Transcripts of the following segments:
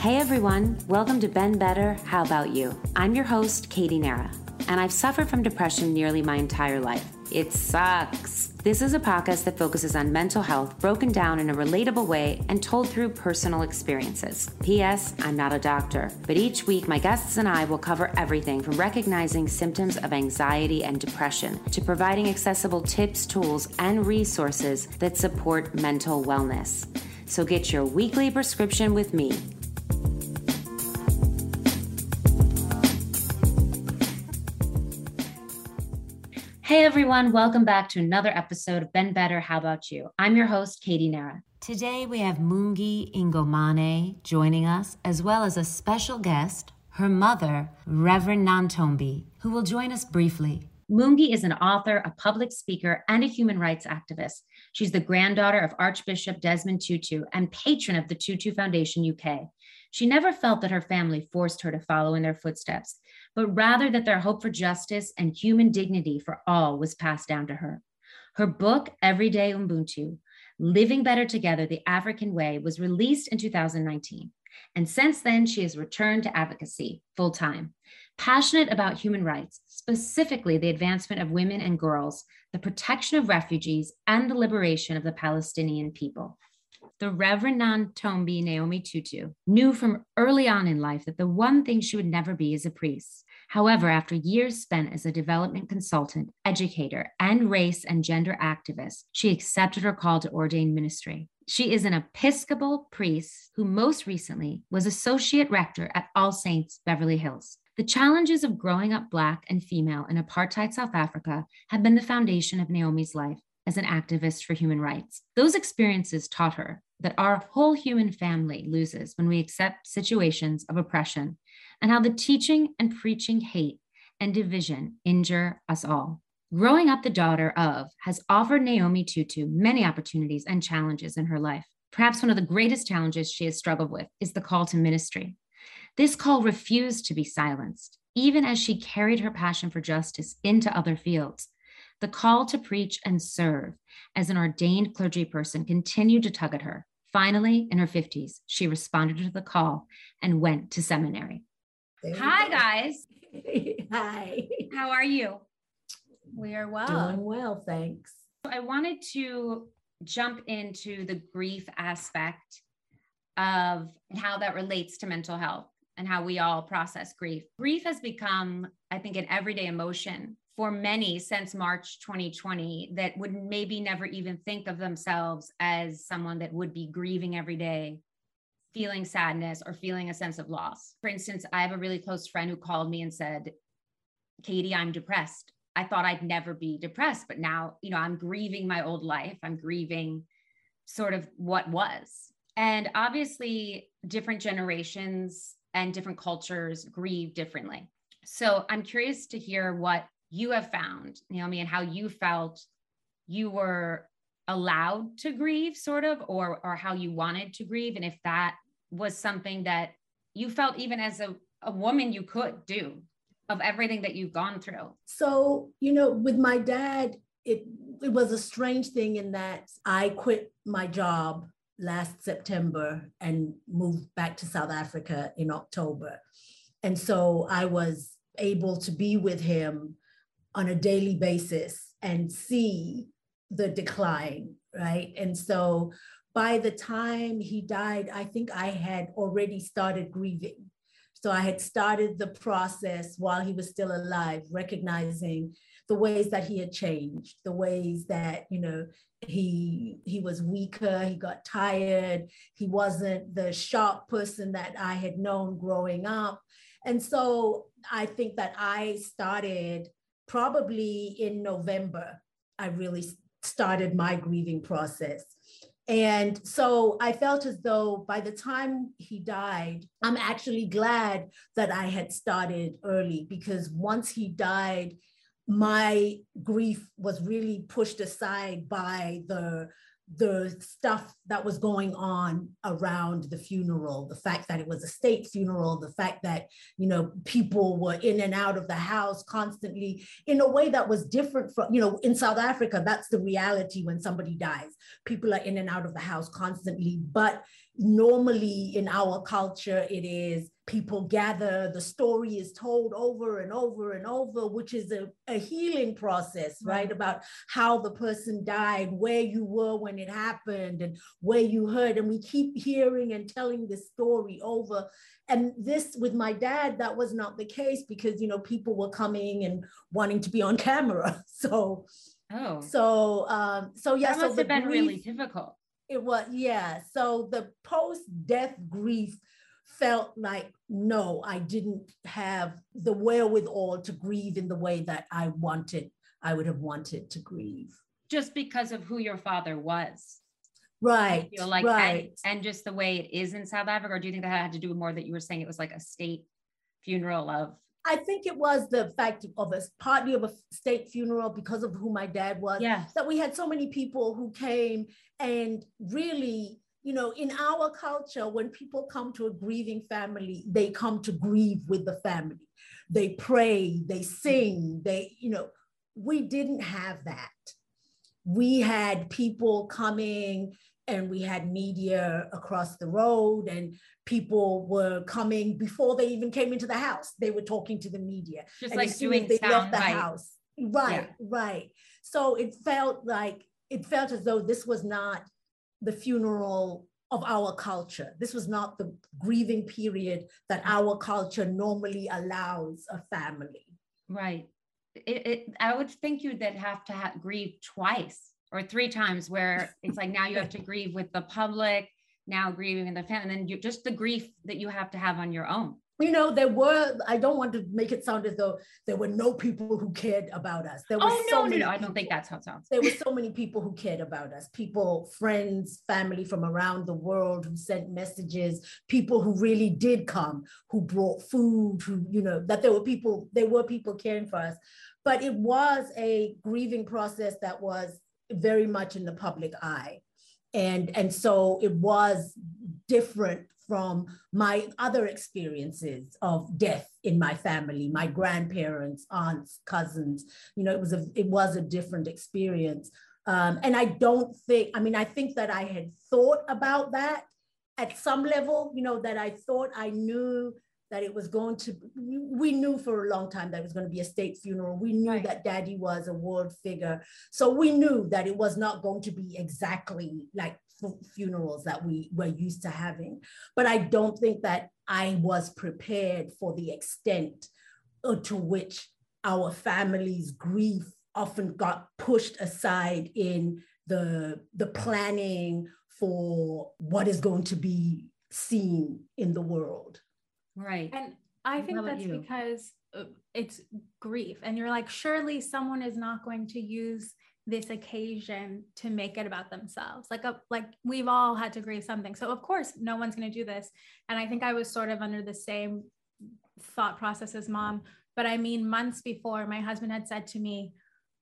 Hey everyone, welcome to Been Better, How About You? I'm your host, Katie Nara, and I've suffered from depression nearly my entire life. It sucks. This is a podcast that focuses on mental health broken down in a relatable way and told through personal experiences. P.S. I'm not a doctor, but each week my guests and I will cover everything from recognizing symptoms of anxiety and depression to providing accessible tips, tools, and resources that support mental wellness. So get your weekly prescription with me. Hey everyone, welcome back to another episode of Been Better, How About You? I'm your host, Katie Nara. Today we have Mungi Ngomane joining us, as well as a special guest, her mother, Reverend Nontombi, who will join us briefly. Mungi is an author, a public speaker, and a human rights activist. She's the granddaughter of Archbishop Desmond Tutu and patron of the Tutu Foundation UK. She never felt that her family forced her to follow in their footsteps but rather that their hope for justice and human dignity for all was passed down to her. Her book, Everyday Ubuntu Living Better Together the African Way, was released in 2019. And since then, she has returned to advocacy full time, passionate about human rights, specifically the advancement of women and girls, the protection of refugees, and the liberation of the Palestinian people. The Reverend Nontombi Naomi Tutu knew from early on in life that the one thing she would never be is a priest. However, after years spent as a development consultant, educator, and race and gender activist, she accepted her call to ordain ministry. She is an Episcopal priest who most recently was associate rector at All Saints Beverly Hills. The challenges of growing up Black and female in apartheid South Africa have been the foundation of Naomi's life as an activist for human rights. Those experiences taught her that our whole human family loses when we accept situations of oppression and how the teaching and preaching hate and division injure us all. Growing up the daughter of has offered Naomi Tutu many opportunities and challenges in her life. Perhaps one of the greatest challenges she has struggled with is the call to ministry. This call refused to be silenced, even as she carried her passion for justice into other fields. The call to preach and serve as an ordained clergy person continued to tug at her. Finally, in her 50s, she responded to the call and went to seminary. Hi, guys. Hi. How are you? We are well. Doing well, thanks. I wanted to jump into the grief aspect of how that relates to mental health and how we all process grief. Grief has become, I think, an everyday emotion for many since March 2020 that would maybe never even think of themselves as someone that would be grieving every day, feeling sadness or feeling a sense of loss. For instance, I have a really close friend who called me and said, Katie, I'm depressed. I thought I'd never be depressed, but now, you know, I'm grieving my old life. I'm grieving sort of what was. And obviously, different generations and different cultures grieve differently. So I'm curious to hear what you have found, Naomi, and how you felt you were allowed to grieve, sort of, or or how you wanted to grieve, and if that was something that you felt even as a, a woman you could do of everything that you've gone through. So, you know, with my dad, it it was a strange thing in that I quit my job last September and moved back to South Africa in October. And so I was able to be with him on a daily basis and see the decline, right? And so by the time he died, I think I had already started grieving. So I had started the process while he was still alive, recognizing the ways that he had changed, the ways that, you know, he he was weaker, he got tired, he wasn't the sharp person that I had known growing up. And so I think that I started probably in November, I really started my grieving process. And so I felt as though by the time he died, I'm actually glad that I had started early because once he died, my grief was really pushed aside by the the stuff that was going on around the funeral the fact that it was a state funeral the fact that you know people were in and out of the house constantly in a way that was different from you know in south africa that's the reality when somebody dies. People are in and out of the house constantly but normally in our culture it is people gather the story is told over and over and over which is a, a healing process right? right about how the person died where you were when it happened and where you heard. And we keep hearing and telling this story over. And this with my dad that was not the case because you know people were coming and wanting to be on camera. So oh. so um so yeah that must so have been grief, really difficult. It was, yeah. So the post death grief felt like, no, I didn't have the wherewithal to grieve in the way that I wanted, I would have wanted to grieve. Just because of who your father was. Right. You feel like, right. And, and just the way it is in South Africa, or do you think that had to do with more that you were saying it was like a state funeral of I think it was the fact of a partly of a state funeral because of who my dad was. Yeah. That we had so many people who came and really, you know, in our culture, when people come to a grieving family, they come to grieve with the family. They pray, they sing, they, you know, we didn't have that. We had people coming and we had media across the road and people were coming before they even came into the house they were talking to the media just and like doing they left the right. house right Yeah. right so it felt like it felt as though this was not the funeral of our culture this was not the grieving period that our culture normally allows a family Right. It, it, I would think you'd that have to ha- grieve twice or three times where it's like now you have to grieve with the public, now grieving in the family, and then you just the grief that you have to have on your own. You know there were i don't want to make it sound as though there were no people who cared about us. There were Oh so no, no, no! I don't think that's how it sounds. there were so many people who cared about us. People friends family from around the world who sent messages. People who really did come who brought food who you know that there were people there were people caring for us. But it was a grieving process that was very much in the public eye. And and so it was different from my other experiences of death in my family my grandparents aunts cousins you know it was a it was a different experience. Um, and i don't think i mean i think that i had thought about that at some level you know that i thought i knew that it was going to we knew for a long time that it was going to be a state funeral. We knew Right. that daddy was a world figure. So we knew that it was not going to be exactly like funerals that we were used to having but i don't think that i was prepared for the extent uh, to which our family's grief often got pushed aside in the the planning for what is going to be seen in the world Right. And I think that's you? because uh, it's grief. And you're like, surely someone is not going to use this occasion to make it about themselves. Like, a, like we've all had to grieve something. So of course, no one's going to do this. And I think I was sort of under the same thought process as mom. But I mean, months before, my husband had said to me,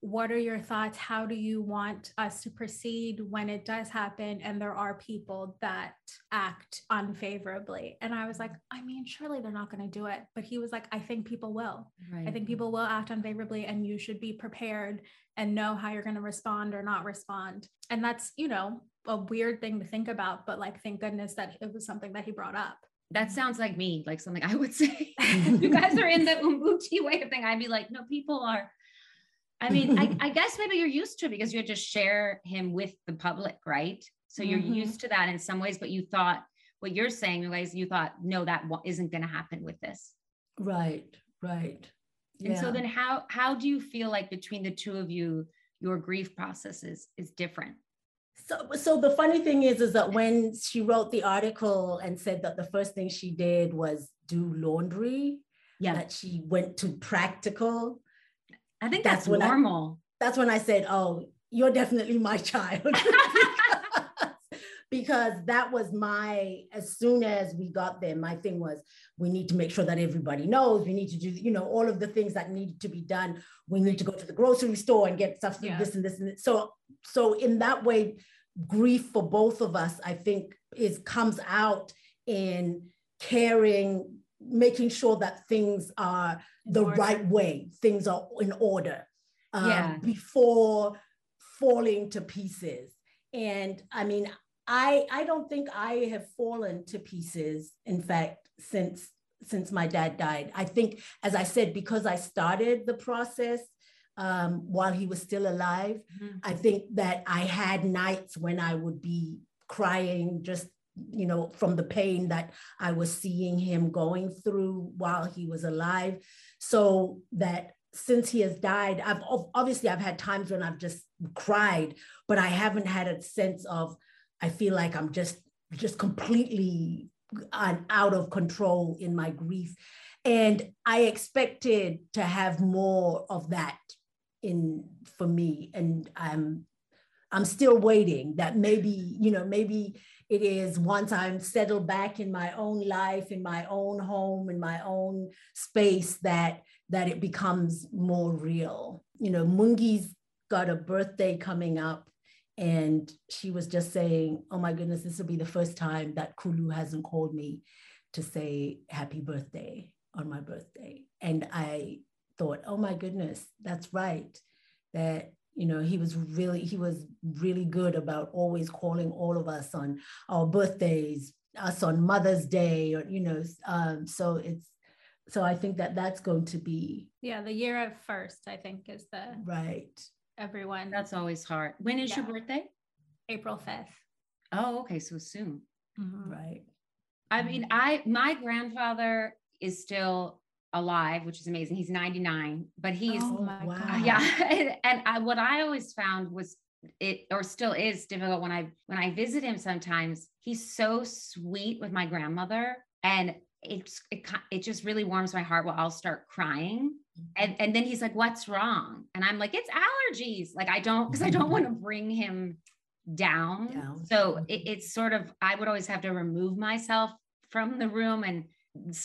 what are your thoughts? How do you want us to proceed when it does happen and there are people that act unfavorably? And I was like, I mean, surely they're not going to do it. But he was like, I think people will. right. I think people will act unfavorably and you should be prepared and know how you're going to respond or not respond. And that's, you know, a weird thing to think about, but like, thank goodness that it was something that he brought up. that mm-hmm. sounds like me, like something I would say. you guys are in the Ubuntu way of thing. I'd be like, no, people are. I mean, I, I guess maybe you're used to it because you just share him with the public, right? So you're Mhm. used to that in some ways, but you thought what you're saying, you guys, you thought, no, that isn't going to happen with this. right right And so then how how do you feel like between the two of you, your grief process is is different? So, so the funny thing is, is that when she wrote the article and said that the first thing she did was do laundry, Yeah. that she went to practical. I think That's that's, when I- normal. That's when I said, "Oh, you're definitely my child," because that was my. As soon as we got there, my thing was, we need to make sure that everybody knows. We need to do, you know, all of the things that needed to be done. We need to go to the grocery store and get stuff, Yeah. this and this and this. So, so in that way, grief for both of us, I think, is comes out in caring, making sure that things are the right way, things are in order um, yeah. before falling to pieces. And I mean, I I don't think I have fallen to pieces. In fact, since since my dad died, I think, as I said, because I started the process um, while he was still alive, mm-hmm. I think that I had nights when I would be crying just you know from the pain that i was seeing him going through while he was alive. So that since he has died i've obviously i've had times when i've just cried but i haven't had a sense of i feel like i'm just just completely out of control in my grief. And i expected to have more of that in for me. And i'm i'm still waiting that maybe you know maybe it is once i'm settled back in my own life in my own home in my own space that that it becomes more real. You know, Mungi's got a birthday coming up and she was just saying, oh my goodness, this will be the first time that Kulu hasn't called me to say happy birthday on my birthday. And I thought, oh my goodness, that's right. That, you know, he was really, he was really good about always calling all of us on our birthdays, us on Mother's Day, or, you know, um, so it's, so I think that that's going to be yeah the year of first I think is the right. everyone that's always hard. When is yeah. your birthday? April 5th oh okay so soon. Mm-hmm. right. I mean I my grandfather is still alive which is amazing he's 99 but he's oh my wow. God. yeah and I what I always found was it or still is difficult when I when I visit him sometimes he's so sweet with my grandmother and it's it, it just really warms my heart. Well, I'll start crying. Mm-hmm. And, and then he's like, what's wrong? And I'm like, it's allergies. Like I don't, cause I don't want to bring him down. down. So it, it's sort of, I would always have to remove myself from the room and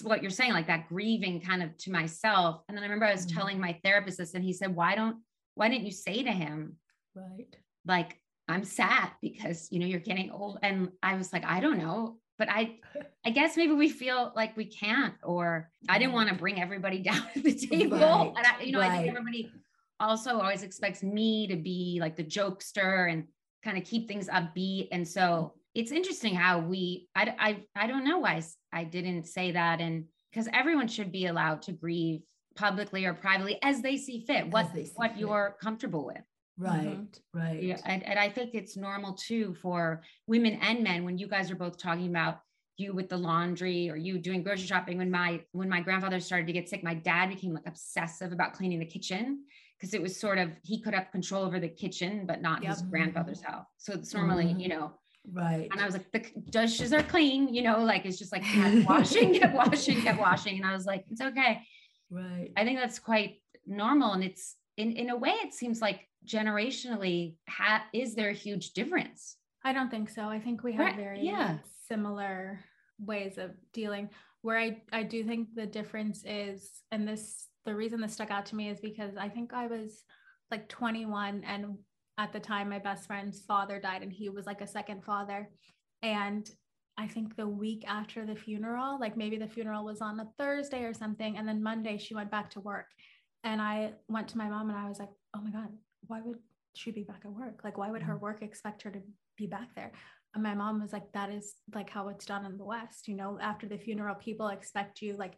what you're saying, like that grieving kind of to myself. And then I remember I was mm-hmm. telling my therapist this and he said, why don't, why didn't you say to him, right? Like, I'm sad because, you know, you're getting old. And I was like, I don't know but I I guess maybe we feel like we can't, or I didn't want to bring everybody down to the table. Right, and I, you know, right. I think everybody also always expects me to be like the jokester and kind of keep things upbeat. And so it's interesting how we I I I don't know why I didn't say that. And because everyone should be allowed to grieve publicly or privately as they see fit, what see what fit. you're comfortable with. Right, mm-hmm. right. Yeah, and, and I think it's normal too for women and men when you guys are both talking about you with the laundry or you doing grocery shopping when my when my grandfather started to get sick my dad became like obsessive about cleaning the kitchen because it was sort of he could have control over the kitchen but not yep. his grandfather's house so it's normally mm-hmm. you know right. And i was like the dishes are clean you know like it's just like get washing get washing get washing and i was like it's okay. Right. I think that's quite normal and it's in in a way it seems like generationally ha- is there a huge difference? I don't think so. I think we have right. very yeah. similar ways of dealing. Where i i do think the difference is and this the reason this stuck out to me is because i think i was like 21 and at the time my best friend's father died and he was like a second father and I think the week after the funeral, like maybe the funeral was on a Thursday or something. And then Monday she went back to work. And I went to my mom and I was like, oh my God, why would she be back at work? Like, why would her work expect her to be back there? And my mom was like, that is like how it's done in the West. You know, after the funeral, people expect you like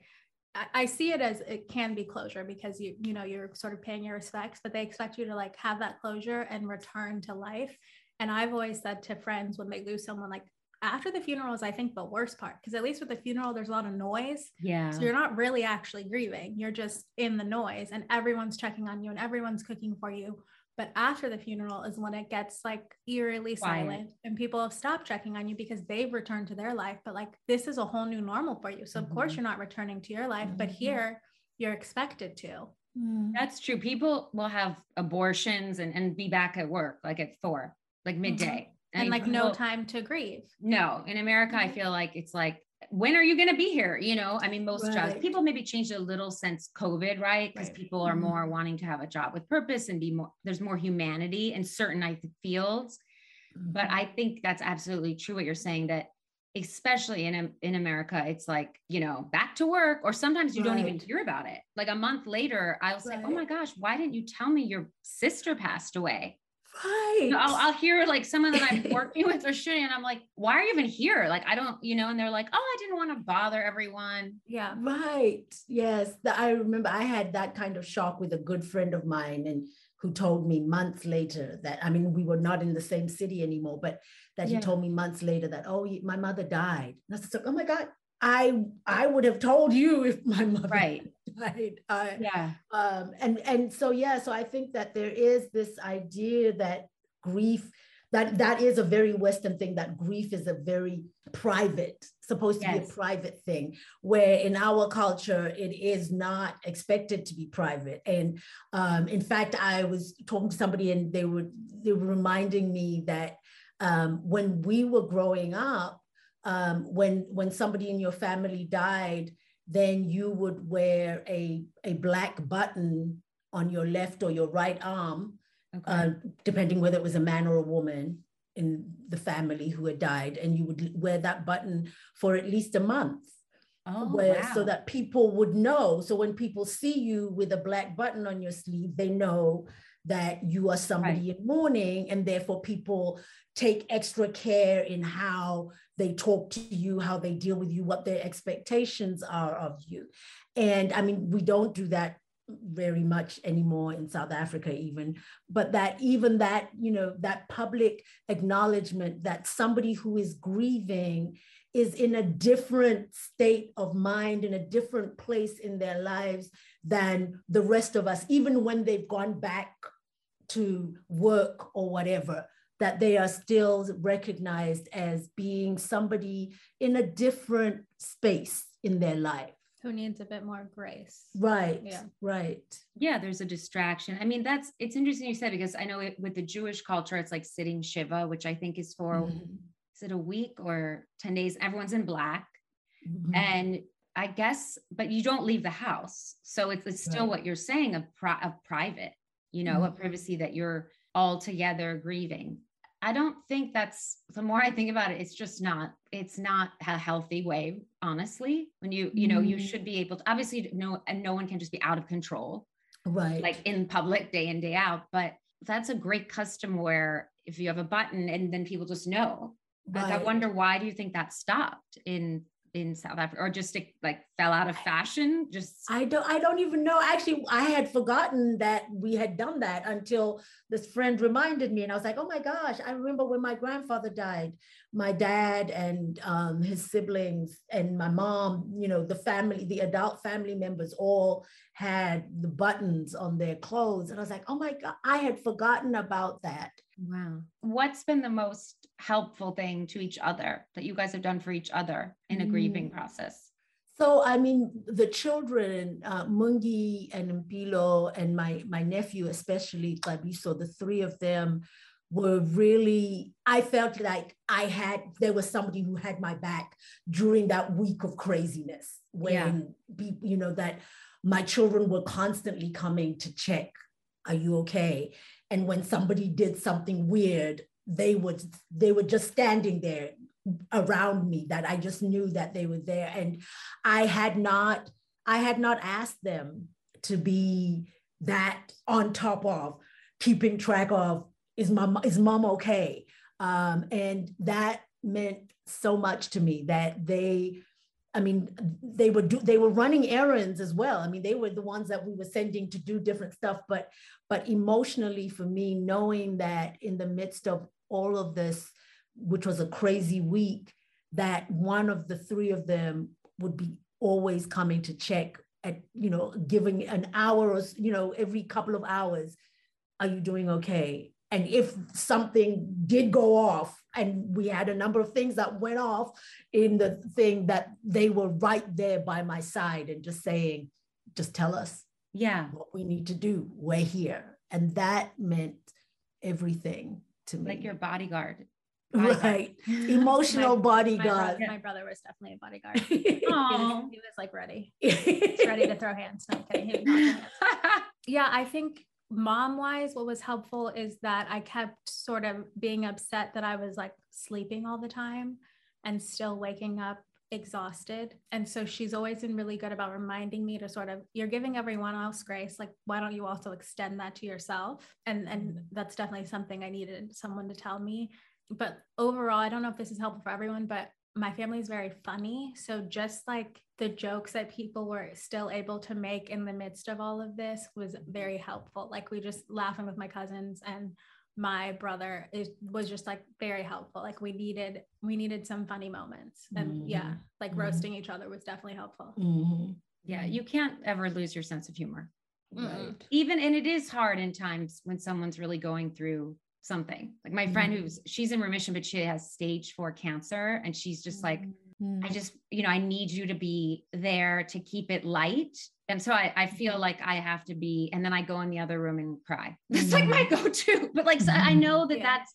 I, see it as it can be closure because you you know you're sort of paying your respects, but they expect you to like have that closure and return to life. And I've always said to friends when they lose someone, like after the funeral is i think the worst part because at least with the funeral there's a lot of noise. Yeah. so you're not really actually grieving you're just in the noise and everyone's checking on you and everyone's cooking for you but after the funeral is when it gets like eerily Quiet. silent and people have stopped checking on you because they've returned to their life but like this is a whole new normal for you so mm-hmm. of course mm-hmm. you're not returning to your life mm-hmm. but here you're expected to mm. that's true people will have abortions and, and be back at work like at four like midday mm-hmm and like no time to grieve. No, in America, I mm-hmm. feel like it's like, when are you going to be here? You know, I mean, most right. jobs, people maybe changed a little since COVID, right? Because right. people are mm-hmm. more wanting to have a job with purpose and be more, there's more humanity in certain I think, fields. but i think that's absolutely true what you're saying that especially in in America, it's like you know back to work, or sometimes you right. don't even hear about it. Like a month later, I'll say, right. "Oh my gosh, why didn't you tell me your sister passed away?" Right. So I'll, I'll hear like someone that I'm working with or shooting, and I'm like, "Why are you even here?" Like I don't, you know, and they're like, "Oh, I didn't want to bother everyone." Yeah. Right. Yes. I remember I had that kind of shock with a good friend of mine, and who told me months later that I mean we were not in the same city anymore, but that yeah. he told me months later that oh my mother died. And I said, oh my God, I I would have told you if my mother right. died. I, yeah. Um, and and so yeah, so I think that there is this idea that grief that that is a very western thing that grief is a very private supposed to yes. be a private thing where in our culture it is not expected to be private and um, in fact i was talking to somebody and they were they were reminding me that um, when we were growing up um, when when somebody in your family died then you would wear a a black button on your left or your right arm okay. uh, depending whether it was a man or a woman in the family who had died, and you would wear that button for at least a month. Oh, where, wow. so that people would know. So when people see you with a black button on your sleeve, they know that you are somebody right. in mourning, and therefore people take extra care in how they talk to you, how they deal with you, what their expectations are of you. And I mean, we don't do that very much anymore in South Africa, even, but that even that, you know, that public acknowledgement that somebody who is grieving is in a different state of mind, in a different place in their lives than the rest of us, even when they've gone back to work or whatever, that they are still recognized as being somebody in a different space in their life who needs a bit more grace. Right. Yeah. Right. Yeah, there's a distraction. I mean, that's it's interesting you said because I know it, with the Jewish culture, it's like sitting Shiva, which I think is for mm-hmm. is it a week or 10 days? Everyone's in black. Mm-hmm. And I guess, but you don't leave the house. So it's, it's still right. what you're saying of, pri- of private, you know, mm-hmm. a privacy that you're all together grieving. I don't think that's the more I think about it, it's just not, it's not a healthy way, honestly. When you, you know, mm. you should be able to obviously no, and no one can just be out of control. Right. Like in public day in, day out. But that's a great custom where if you have a button and then people just know. Right. I wonder why do you think that stopped in in South Africa or just like fell out of fashion? Just I don't I don't even know. Actually I had forgotten that we had done that until this friend reminded me and I was like oh my gosh I remember when my grandfather died. My dad and um, his siblings and my mom you know the family the adult family members all had the buttons on their clothes. And I was like oh my god I had forgotten about that Wow. What's been the most helpful thing to each other that you guys have done for each other in a grieving mm. process? So, I mean, the children, uh, Mungi and Mpilo and my, my nephew, especially Klabiso, the three of them were really, I felt like I had, there was somebody who had my back during that week of craziness when, yeah. you know, that my children were constantly coming to check, are you okay? And when somebody did something weird they would they were just standing there around me that i just knew that they were there. And i had not i had not asked them to be that on top of keeping track of is mom is mom okay? Um, and that meant so much to me that they I mean, they were do, they were running errands as well. I mean, they were the ones that we were sending to do different stuff. But but emotionally, for me, knowing that in the midst of all of this, which was a crazy week, that one of the three of them would be always coming to check at you know giving an hour or you know every couple of hours are you doing okay and if something did go off and we had a number of things that went off in the thing that they were right there by my side and just saying just tell us yeah what we need to do we're here and that meant everything to me like your bodyguard Right. Emotional my, bodyguard. My brother, my brother, was definitely a bodyguard. he, he, was like ready. He's ready to throw hands. No yeah, I think mom wise, what was helpful is that I kept sort of being upset that I was like sleeping all the time and still waking up exhausted. And so she's always been really good about reminding me to sort of, you're giving everyone else grace. Like, why don't you also extend that to yourself? And and mm-hmm. that's definitely something I needed someone to tell me. But overall, I don't know if this is helpful for everyone, but my family is very funny. So just like the jokes that people were still able to make in the midst of all of this was very helpful. Like we just laughing with my cousins and my brother it was just like very helpful like we needed we needed some funny moments and mm-hmm. yeah like mm-hmm. roasting each other was definitely helpful mm-hmm. yeah you can't ever lose your sense of humor right even and it is hard in times when someone's really going through something like my friend mm-hmm. who's she's in remission but she has stage four cancer and she's just like mm-hmm. i just you know i need you to be there to keep it light and so I, I feel mm-hmm. like I have to be, and then I go in the other room and cry. That's like my go-to. But like, so I know that yeah. that's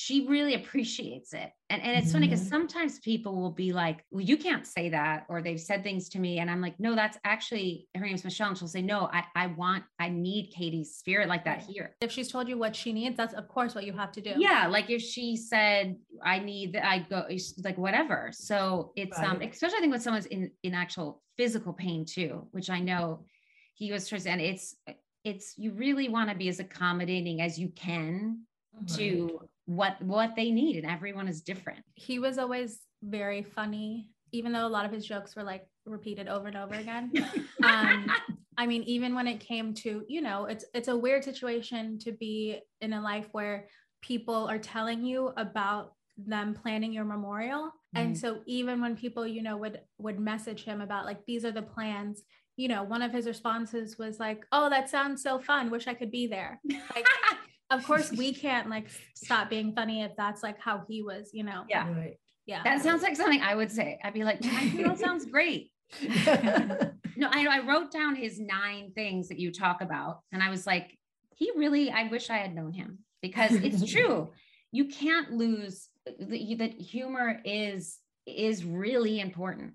she really appreciates it. And, and it's mm-hmm. funny because sometimes people will be like, well, you can't say that, or they've said things to me. And I'm like, no, that's actually her name's Michelle. And she'll say, no, I, I want, I need Katie's spirit like that here. If she's told you what she needs, that's of course what you have to do. Yeah. Like if she said, I need that, I go like whatever. So it's um, right. um, especially I think when someone's in, in actual physical pain too, which I know he was and it's, it's, you really want to be as accommodating as you can right. to what what they need and everyone is different. He was always very funny even though a lot of his jokes were like repeated over and over again. Um, i mean even when it came to you know it's it's a weird situation to be in a life where people are telling you about them planning your memorial. Mm-hmm. and so even when people you know would would message him about like these are the plans you know one of his responses was like oh that sounds so fun. Wish i could be there. Like of course we can't like stop being funny if that's like how he was, you know. Yeah. Right. Yeah. That sounds like something I would say. I'd be like, that sounds great. no, I I wrote down his nine things that you talk about. And I was like, he really, I wish I had known him because it's true. You can't lose that humor is is really important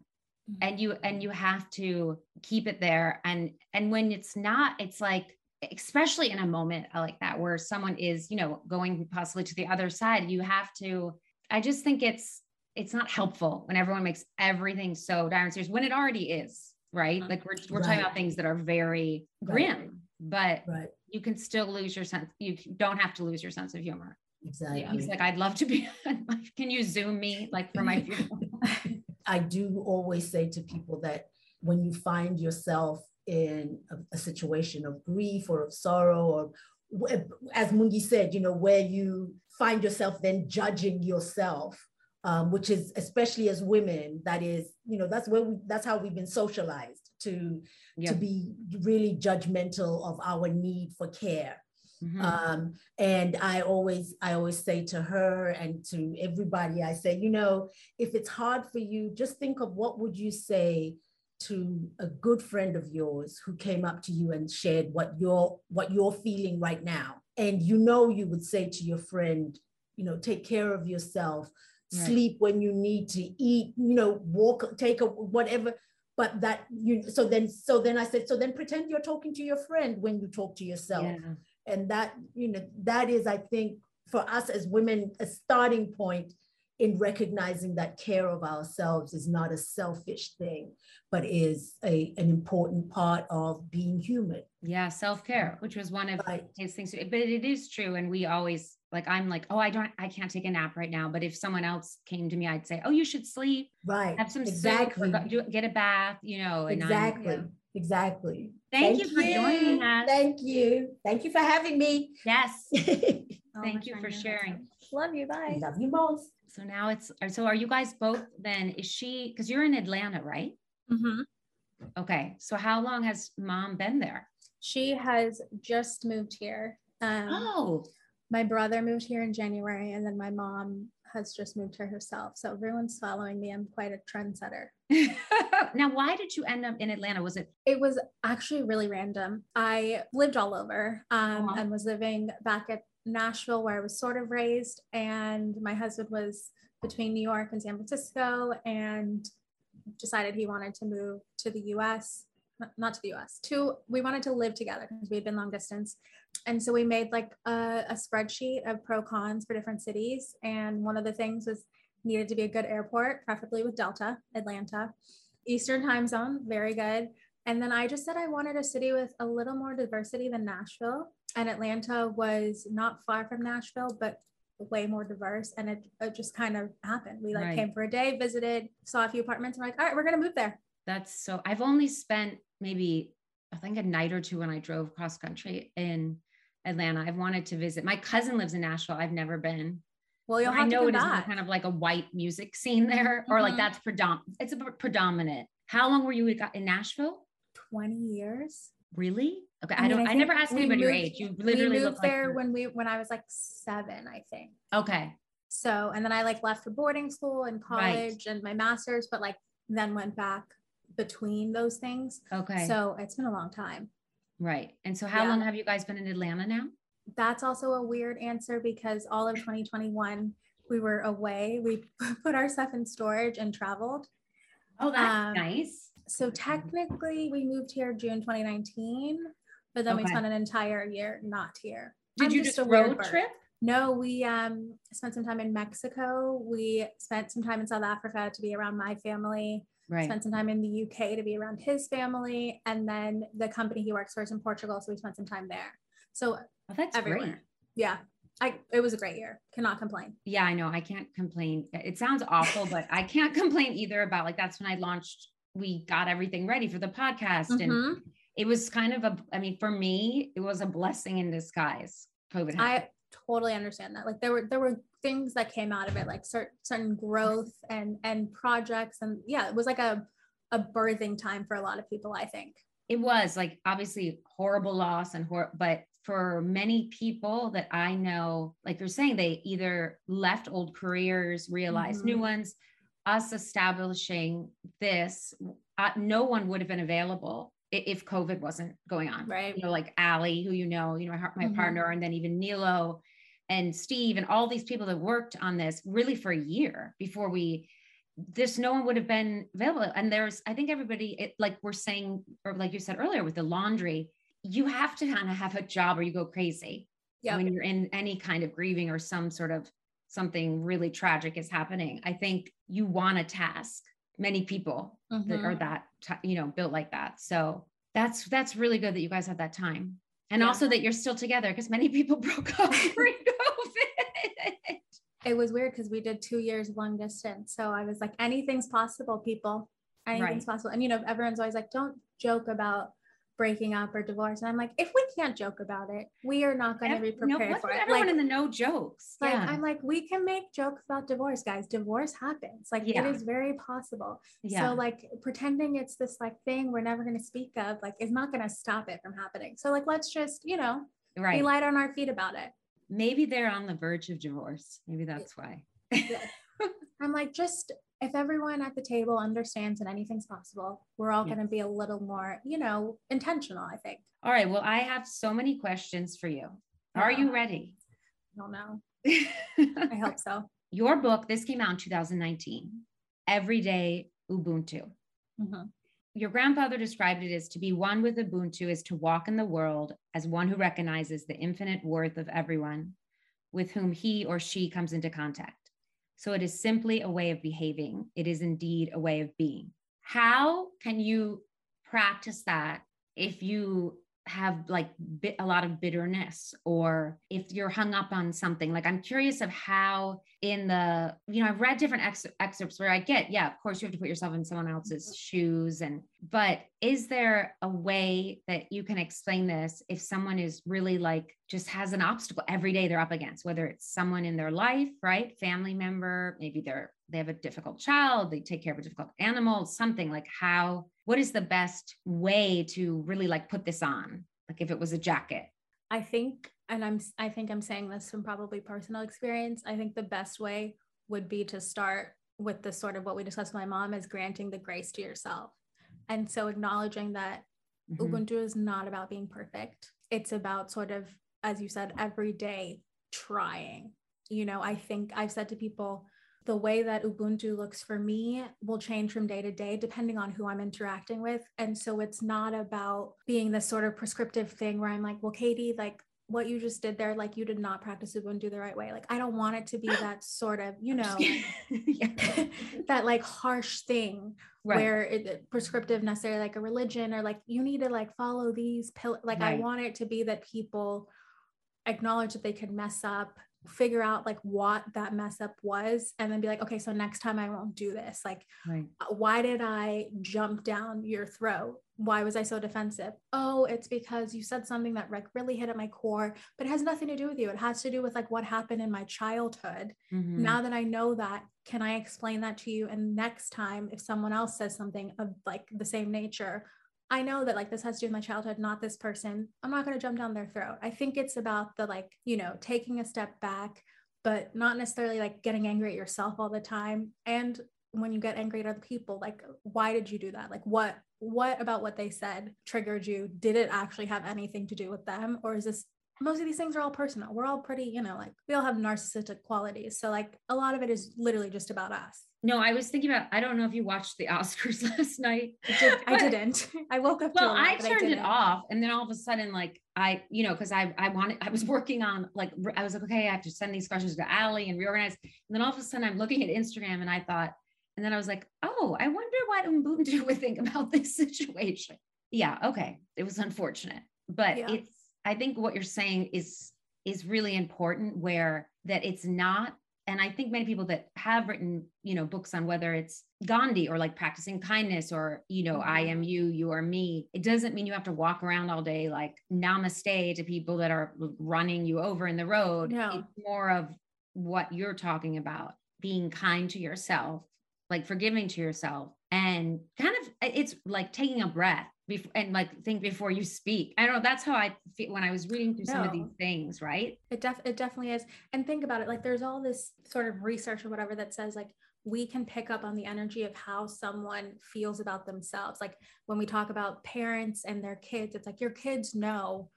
mm-hmm. and you and you have to keep it there and and when it's not it's like especially in a moment like that where someone is you know going possibly to the other side you have to i just think it's it's not helpful when everyone makes everything so dire and serious when it already is right uh-huh. like we're, we're right. talking about things that are very grim right. but right. you can still lose your sense you don't have to lose your sense of humor exactly he's like i'd love to be can you zoom me like for my funeral i do always say to people that when you find yourself in a, a situation of grief or of sorrow or as Mungi said, you know, where you find yourself then judging yourself, um, which is especially as women, that is, you know, that's where we, that's how we've been socialized to yeah. to be really judgmental of our need for care. Mm-hmm. Um, and I always I always say to her and to everybody, I say, you know, if it's hard for you, just think of what would you say to a good friend of yours who came up to you and shared what you're what you're feeling right now and you know you would say to your friend you know take care of yourself right. sleep when you need to eat you know walk take a whatever but that you so then so then i said so then pretend you're talking to your friend when you talk to yourself yeah. and that you know that is i think for us as women a starting point in recognizing that care of ourselves is not a selfish thing, but is a, an important part of being human. Yeah, self care, which was one of right. his things. But it is true. And we always, like, I'm like, oh, I don't, I can't take a nap right now. But if someone else came to me, I'd say, oh, you should sleep. Right. Have some exactly. soup, get a bath, you know. exactly. Exactly. Thank, Thank you for joining us. Thank you. Thank you for having me. Yes. Thank you for sharing. Love you. Bye. Love you most. So now it's so are you guys both then? Is she because you're in Atlanta, right? Mm-hmm. Okay. So how long has mom been there? She has just moved here. Um, oh. My brother moved here in January, and then my mom has just moved here herself. So everyone's following me. I'm quite a trendsetter. now, why did you end up in Atlanta? Was it? It was actually really random. I lived all over um, uh-huh. and was living back at Nashville, where I was sort of raised, and my husband was between New York and San Francisco, and decided he wanted to move to the U.S. Not to the U.S. To we wanted to live together because we had been long distance, and so we made like a, a spreadsheet of pro cons for different cities. And one of the things was needed to be a good airport, preferably with Delta, Atlanta. Eastern time zone, very good. And then I just said I wanted a city with a little more diversity than Nashville. And Atlanta was not far from Nashville, but way more diverse. And it, it just kind of happened. We like right. came for a day, visited, saw a few apartments, and like, all right, we're gonna move there. That's so I've only spent maybe I think a night or two when I drove cross country in Atlanta. I've wanted to visit. My cousin lives in Nashville. I've never been. Well, you'll have to do it. I know it is kind of like a white music scene there, mm-hmm. or like mm-hmm. that's predominant. It's a predominant. How long were you in Nashville? 20 years. Really? Okay. I, I don't, I, I never asked anybody moved, your age. You literally moved there like when we, when I was like seven, I think. Okay. So, and then I like left for boarding school and college right. and my master's, but like then went back between those things. Okay. So it's been a long time. Right. And so how yeah. long have you guys been in Atlanta now? That's also a weird answer because all of 2021 we were away. We put our stuff in storage and traveled. Oh, that's um, nice. So technically, we moved here June 2019, but then okay. we spent an entire year not here. Did I'm you just, just a road trip? No, we um, spent some time in Mexico. We spent some time in South Africa to be around my family. Right. Spent some time in the UK to be around his family, and then the company he works for is in Portugal, so we spent some time there. So oh, that's everywhere. Great. Yeah, I it was a great year. Cannot complain. Yeah, I know. I can't complain. It sounds awful, but I can't complain either about like that's when I launched we got everything ready for the podcast mm-hmm. and it was kind of a i mean for me it was a blessing in disguise covid happened. i totally understand that like there were there were things that came out of it like certain certain growth and and projects and yeah it was like a a birthing time for a lot of people i think it was like obviously horrible loss and hor- but for many people that i know like you're saying they either left old careers realized mm-hmm. new ones us establishing this, uh, no one would have been available if COVID wasn't going on. Right. You know, like Ali, who you know, you know, my, my mm-hmm. partner, and then even Nilo and Steve and all these people that worked on this really for a year before we this no one would have been available. And there's i think everybody it, like we're saying or like you said earlier with the laundry you have to kind of have a job or you go crazy yeah. when you're in any kind of grieving or some sort of something really tragic is happening. I think you want to task many people mm-hmm. that are that you know built like that. So that's that's really good that you guys had that time and yeah. also that you're still together because many people broke up during covid it was weird because we did two years long distance so i was like anything's possible people anything's right. possible and you know everyone's always like don't joke about breaking up or divorce. And I'm like, if we can't joke about it, we are not going to be prepared no, for it. Everyone like, in the know jokes. Like yeah. I'm like, we can make jokes about divorce, guys. Divorce happens. Like yeah. it is very possible. Yeah. So like pretending it's this like thing we're never going to speak of, like is not going to stop it from happening. So like let's just, you know, right. be light on our feet about it. Maybe they're on the verge of divorce. Maybe that's why. I'm like, just if everyone at the table understands that anything's possible, we're all yes. going to be a little more, you know, intentional, I think. All right. Well, I have so many questions for you. Are you ready? I don't know. I hope so. Your book, this came out in 2019, Everyday Ubuntu. Mm-hmm. Your grandfather described it as to be one with Ubuntu is to walk in the world as one who recognizes the infinite worth of everyone with whom he or she comes into contact. So it is simply a way of behaving. It is indeed a way of being. How can you practice that if you have like bit, a lot of bitterness or if you're hung up on something like i'm curious of how in the you know i've read different ex- excerpts where i get yeah of course you have to put yourself in someone else's mm-hmm. shoes and but is there a way that you can explain this if someone is really like just has an obstacle every day they're up against whether it's someone in their life right family member maybe they're they have a difficult child they take care of a difficult animal something like how what is the best way to really like put this on? Like if it was a jacket. I think and i'm i think i'm saying this from probably personal experience i think the best way would be to start with the sort of what we discussed with my mom is granting the grace to yourself. And so acknowledging that mm-hmm. ubuntu is not about being perfect. It's about sort of as you said every day trying. You know i think i've said to people the way that Ubuntu looks for me will change from day to day depending on who I'm interacting with. And so it's not about being this sort of prescriptive thing where I'm like, well, Katie, like what you just did there, like you did not practice Ubuntu the right way. Like I don't want it to be that sort of, you know, that like harsh thing right. where it prescriptive necessarily like a religion or like you need to like follow these pill. Like right. I want it to be that people acknowledge that they could mess up figure out like what that mess up was and then be like okay so next time i won't do this. Like right. Uh, why did i jump down your throat? Why was i so defensive? Oh it's because you said something that like really hit at my core but it has nothing to do with you. It has to do with like what happened in my childhood. Mm-hmm. now that i know that can i explain that to you? And next time if someone else says something of like the same nature I know that like this has to do with my childhood, not this person. I'm not going to jump down their throat. I think it's about the like, you know, taking a step back, but not necessarily like getting angry at yourself all the time. And when you get angry at other people, like, why did you do that? Like, what, what about what they said triggered you? Did it actually have anything to do with them? Or is this most of these things are all personal. We're all pretty, you know, like we all have narcissistic qualities. So, like, a lot of it is literally just about us. No, I was thinking about. I don't know if you watched the Oscars last night. I, did, I didn't. I woke up. Well, I turned I it off, and then all of a sudden, like I, you know, because I, I wanted, I was working on, like, I was like, okay, I have to send these questions to Ali and reorganize. And then all of a sudden, I'm looking at Instagram, and I thought, and then I was like, oh, I wonder what Ubuntu would think about this situation. Yeah, okay, it was unfortunate, but yeah. it's. I think what you're saying is is really important. Where that it's not and i think many people that have written you know books on whether it's gandhi or like practicing kindness or you know i mm-hmm. am you you are me it doesn't mean you have to walk around all day like namaste to people that are running you over in the road no. it's more of what you're talking about being kind to yourself like forgiving to yourself and kind of it's like taking a breath before and like think before you speak. I don't know. That's how I feel when I was reading through no. some of these things, right? It def it definitely is. And think about it. Like there's all this sort of research or whatever that says like we can pick up on the energy of how someone feels about themselves. Like when we talk about parents and their kids, it's like your kids know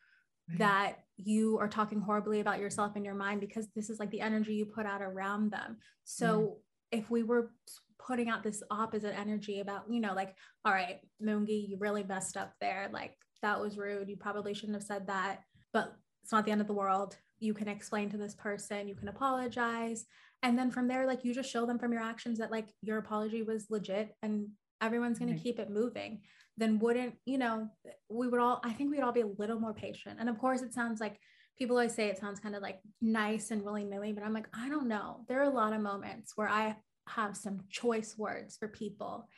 right. that you are talking horribly about yourself in your mind because this is like the energy you put out around them. So mm if we were putting out this opposite energy about, you know, like, all right, Mungi, you really messed up there. Like, that was rude. You probably shouldn't have said that, but it's not the end of the world. You can explain to this person, you can apologize. And then from there, like, you just show them from your actions that, like, your apology was legit and everyone's going right. to keep it moving. Then wouldn't, you know, we would all, I think we'd all be a little more patient. And of course, it sounds like, people always say it sounds kind of like nice and willy nilly, but I'm like, I don't know. There are a lot of moments where I have some choice words for people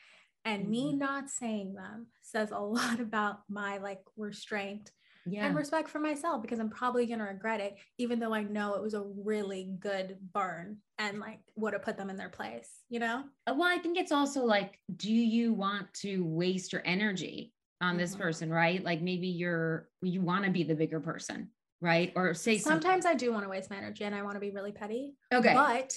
and mm-hmm. me not saying them says a lot about my like restraint yeah. and respect for myself because I'm probably going to regret it, even though I know it was a really good burn and like would have put them in their place, you know? Uh, well, I think it's also like, do you want to waste your energy on mm-hmm. this person, right? Like maybe you're, you want to be the bigger person, right? Or say sometimes something. I do want to waste my energy and I want to be really petty. Okay. But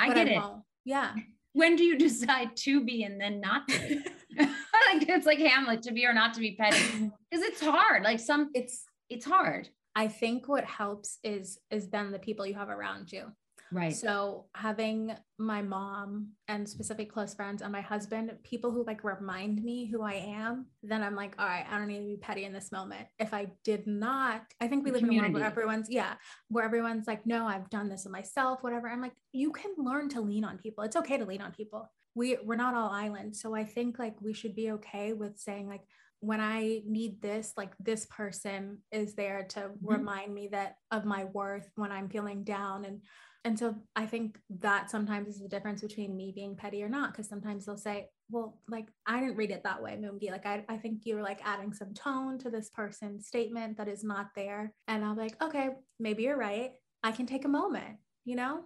I get I it. Won't. Yeah. When do you decide to be and then not to be? like it's like Hamlet to be or not to be petty. Because it's hard. Like some it's it's hard. I think what helps is is then the people you have around you. Right. So having my mom and specific close friends and my husband, people who like remind me who I am, then I'm like, all right, I don't need to be petty in this moment. If I did not, I think we live Community. in a world where everyone's, yeah, where everyone's like, no, I've done this myself, whatever. I'm like, you can learn to lean on people. It's okay to lean on people. We we're not all islands. So I think like we should be okay with saying like when I need this, like this person is there to mm-hmm. remind me that of my worth when I'm feeling down and and so I think that sometimes is the difference between me being petty or not. Cause sometimes they'll say, well, like I didn't read it that way, Mungi. Like I, I think you were like adding some tone to this person's statement that is not there. And I'm like, okay, maybe you're right. I can take a moment, you know?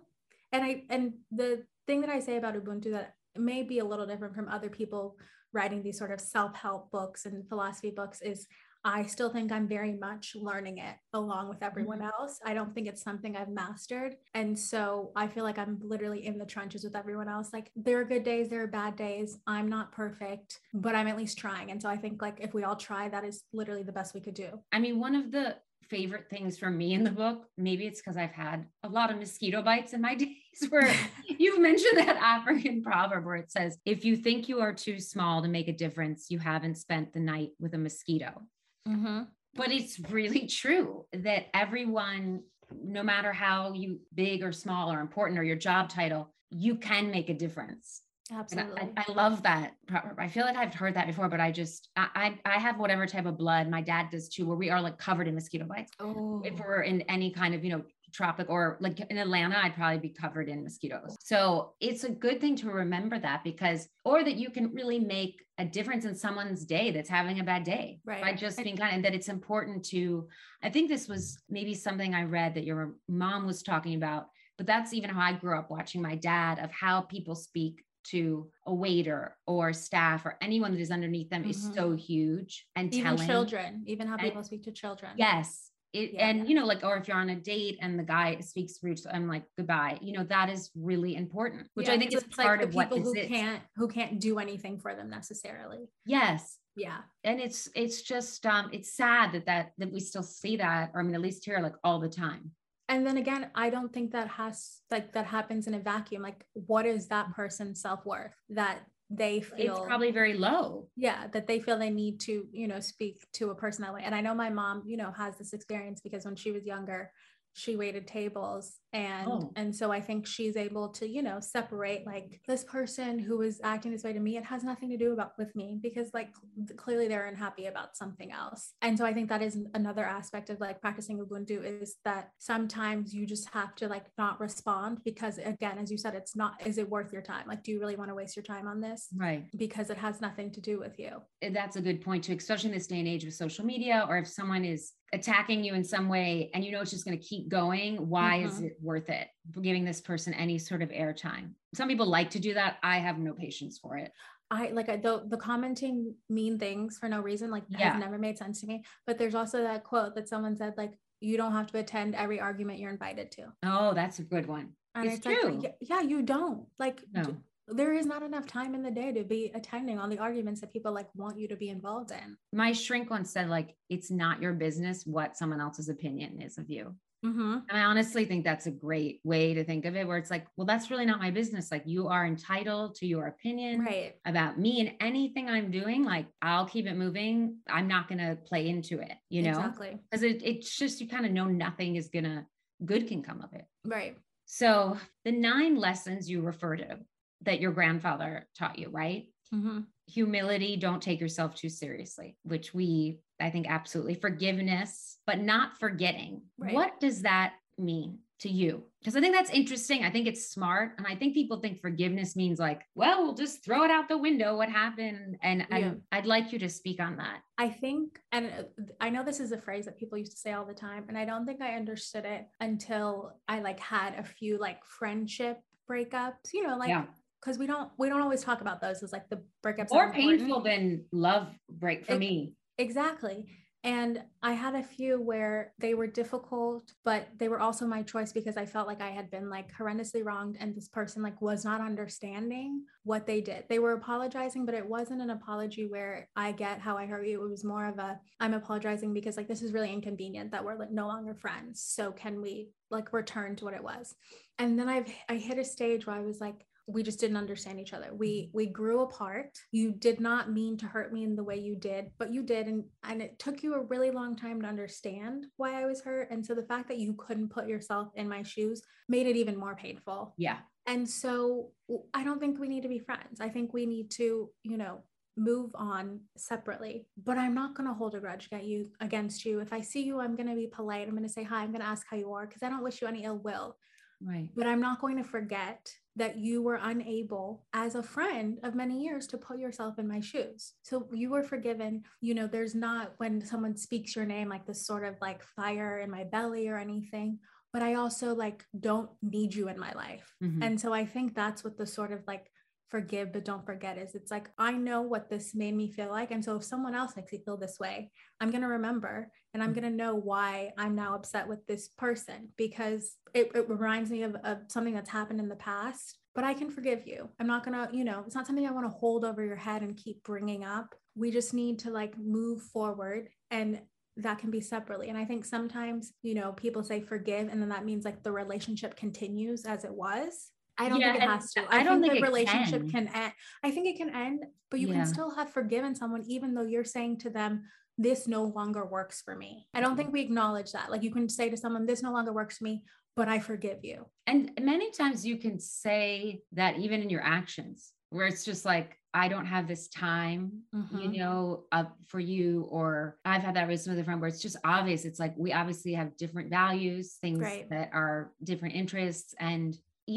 And I and the thing that I say about Ubuntu that may be a little different from other people writing these sort of self-help books and philosophy books is I still think I'm very much learning it along with everyone mm-hmm. else. I don't think it's something I've mastered. And so I feel like I'm literally in the trenches with everyone else. Like there are good days, there are bad days. I'm not perfect, but I'm at least trying. And so I think like if we all try, that is literally the best we could do. I mean, one of the favorite things for me in the book, maybe it's because I've had a lot of mosquito bites in my days where you've mentioned that African proverb where it says, if you think you are too small to make a difference, you haven't spent the night with a mosquito. Mm-hmm. but it's really true that everyone no matter how you big or small or important or your job title you can make a difference Absolutely. I, I, love that. I feel like I've heard that before, but I just I I have whatever type of blood my dad does too, where we are like covered in mosquito bites. Oh. If we're in any kind of you know tropic or like in Atlanta, I'd probably be covered in mosquitoes. So it's a good thing to remember that because, or that you can really make a difference in someone's day that's having a bad day right. by just being kind of that it's important to. I think this was maybe something I read that your mom was talking about, but that's even how I grew up watching my dad of how people speak to a waiter or staff or anyone that is underneath them mm-hmm. is so huge and even telling. children even how people speak to children yes it, yeah. and you know like or if you're on a date and the guy speaks rude so i'm like goodbye you know that is really important which yeah, i think is part like of what who can't who can't do anything for them necessarily yes yeah and it's it's just um it's sad that that that we still see that or i mean at least here like all the time and then again i don't think that has like that happens in a vacuum. Like what is that person's self-worth that they feel it's probably very low. Yeah that they feel they need to you know speak to a person that way. And i know my mom you know has this experience because when she was younger she waited tables and oh. and so i think she's able to you know separate like this person who is acting this way to me it has nothing to do about with me because like clearly they're unhappy about something else. And so i think that is another aspect of like practicing ubuntu is that sometimes you just have to like not respond because again as you said it's not is it worth your time? Like do you really want to waste your time on this? Right. Because it has nothing to do with you. That's a good point too especially in this day and age with social media or if someone is attacking you in some way and you know it's just going to keep going why mm-hmm. is it worth it giving this person any sort of airtime some people like to do that i have no patience for it I like the the commenting mean things for no reason like yeah. has never made sense to me. But there's also that quote that someone said like you don't have to attend every argument you're invited to. Oh, that's a good one. And it's, it's true. Like, yeah, you don't. Like no there is not enough time in the day to be attending all the arguments that people like want you to be involved in. My shrink once said, like, it's not your business what someone else's opinion is of you. Mm-hmm. And I honestly think that's a great way to think of it, where it's like, well, that's really not my business. Like, you are entitled to your opinion right. about me and anything I'm doing. Like, I'll keep it moving. I'm not going to play into it, you know? Exactly. Because it, it's just, you kind of know nothing is going to, good can come of it. Right. So, the nine lessons you refer to that your grandfather taught you, right? Mm-hmm. Humility, don't take yourself too seriously, which we, I think, absolutely. Forgiveness, but not forgetting. Right. What does that mean to you? Because I think that's interesting. I think it's smart. And I think people think forgiveness means like, well, we'll just throw it out the window. What happened? And, yeah. I'd like you to speak on that. I think, and uh, I know this is a phrase that people used to say all the time. And I don't think I understood it until I like had a few like friendship breakups, you know, like yeah because we don't we don't always talk about those as like the breakups more painful than love break for it, me. exactly. And i had a few where they were difficult but they were also my choice because i felt like i had been like horrendously wronged and this person like was not understanding what they did. They were apologizing but it wasn't an apology where i get how i hurt you. It was more of a i'm apologizing because like this is really inconvenient that we're like no longer friends. So can we like return to what it was? And then i've i hit a stage where i was like we just didn't understand each other. We mm-hmm. we grew apart. You did not mean to hurt me in the way you did but you did and and it took you a really long time to understand why i was hurt and so the fact that you couldn't put yourself in my shoes made it even more painful. Yeah. And so i don't think we need to be friends. I think we need to you know move on separately. But i'm not going to hold a grudge against you against you. If i see you i'm going to be polite. I'm going to say hi. I'm going to ask how you are because i don't wish you any ill will. Right. But i'm not going to forget that you were unable as a friend of many years to put yourself in my shoes. So you were forgiven. You know, there's not when someone speaks your name like this sort of like fire in my belly or anything, but I also like don't need you in my life. Mm-hmm. And so I think that's what the sort of like forgive but don't forget is it's like i know what this made me feel like and so if someone else makes me feel this way i'm going to remember and i'm mm. going to know why i'm now upset with this person because it, it reminds me of, of something that's happened in the past but i can forgive you i'm not going to you know it's not something i want to hold over your head and keep bringing up we just need to like move forward and that can be separately. And I think sometimes, you know, people say forgive, and then that means like the relationship continues as it was. I don't yeah, think it has to. I, I don't think the relationship can. can. end. I think it can end, but you yeah. can still have forgiven someone, even though you're saying to them, this no longer works for me. I don't think we acknowledge that. Like you can say to someone, this no longer works for me, but I forgive you. And many times you can say that even in your actions, where it's just like, I don't have this time, mm-hmm. you know, uh, for you. Or I've had that with a friend where it's just obvious. It's like we obviously have different values, things right. that are different interests. And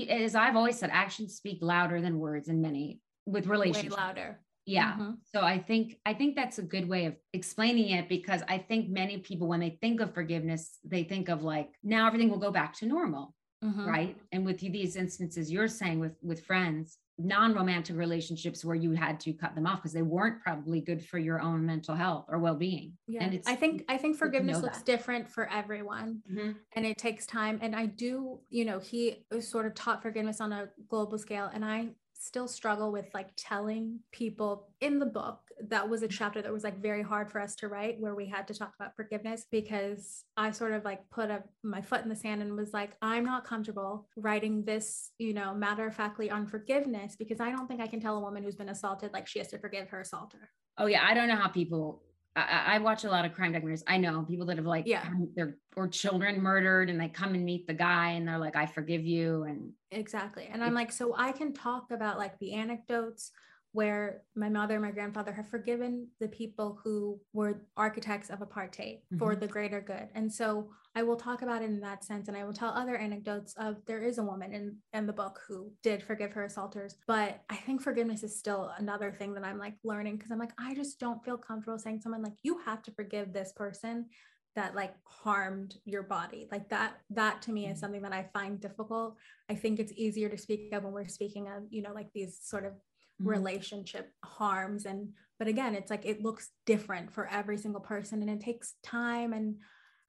as I've always said, actions speak louder than words in many with relationships. Way louder. Yeah. Mm-hmm. So I think I think that's a good way of explaining it because I think many people when they think of forgiveness, they think of like now everything will go back to normal. Mm-hmm. Right. And with these instances you're saying with with friends, non-romantic relationships where you had to cut them off because they weren't probably good for your own mental health or well-being yeah and it's i think i think forgiveness looks that. different for everyone mm-hmm. and it takes time and i do you know he sort of taught forgiveness on a global scale and i still struggle with like telling people in the book that was a mm-hmm. chapter that was like very hard for us to write where we had to talk about forgiveness because I sort of like put a, my foot in the sand and was like I'm not comfortable writing this you know matter of factly on forgiveness because I don't think I can tell a woman who's been assaulted like she has to forgive her assaulter. Oh yeah, I don't know how people I, I, watch a lot of crime documentaries. I know people that have like yeah. their or children murdered and they come and meet the guy and they're like, I forgive you. And exactly. And I'm like, so I can talk about like the anecdotes where my mother and my grandfather have forgiven the people who were architects of apartheid mm-hmm. for the greater good. And so I will talk about it in that sense. And I will tell other anecdotes of there is a woman in, in the book who did forgive her assaulters. But I think forgiveness is still another thing that I'm like learning because I'm like, I just don't feel comfortable saying someone like, you have to forgive this person that like harmed your body like that that to me is mm-hmm. something that i find difficult i think it's easier to speak of when we're speaking of you know like these sort of mm-hmm. relationship harms and but again it's like it looks different for every single person and it takes time and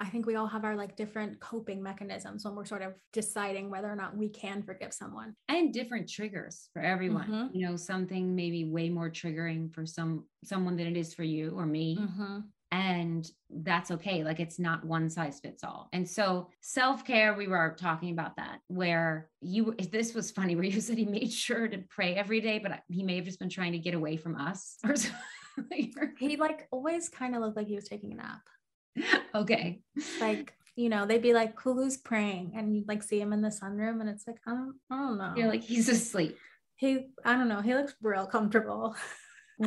I think we all have our like different coping mechanisms when we're sort of deciding whether or not we can forgive someone. And different triggers for everyone. Mm-hmm. You know, something maybe way more triggering for some someone than it is for you or me. Mm-hmm and that's okay like it's not one size fits all. And so self-care we were talking about that where you this was funny where you said he made sure to pray every day but he may have just been trying to get away from us or he like always kind of looked like he was taking a nap. Okay. Like you know they'd be like kulu's praying and you'd like see him in the sunroom and it's like i don't, I don't know. you're like he's asleep. He i don't know he looks real comfortable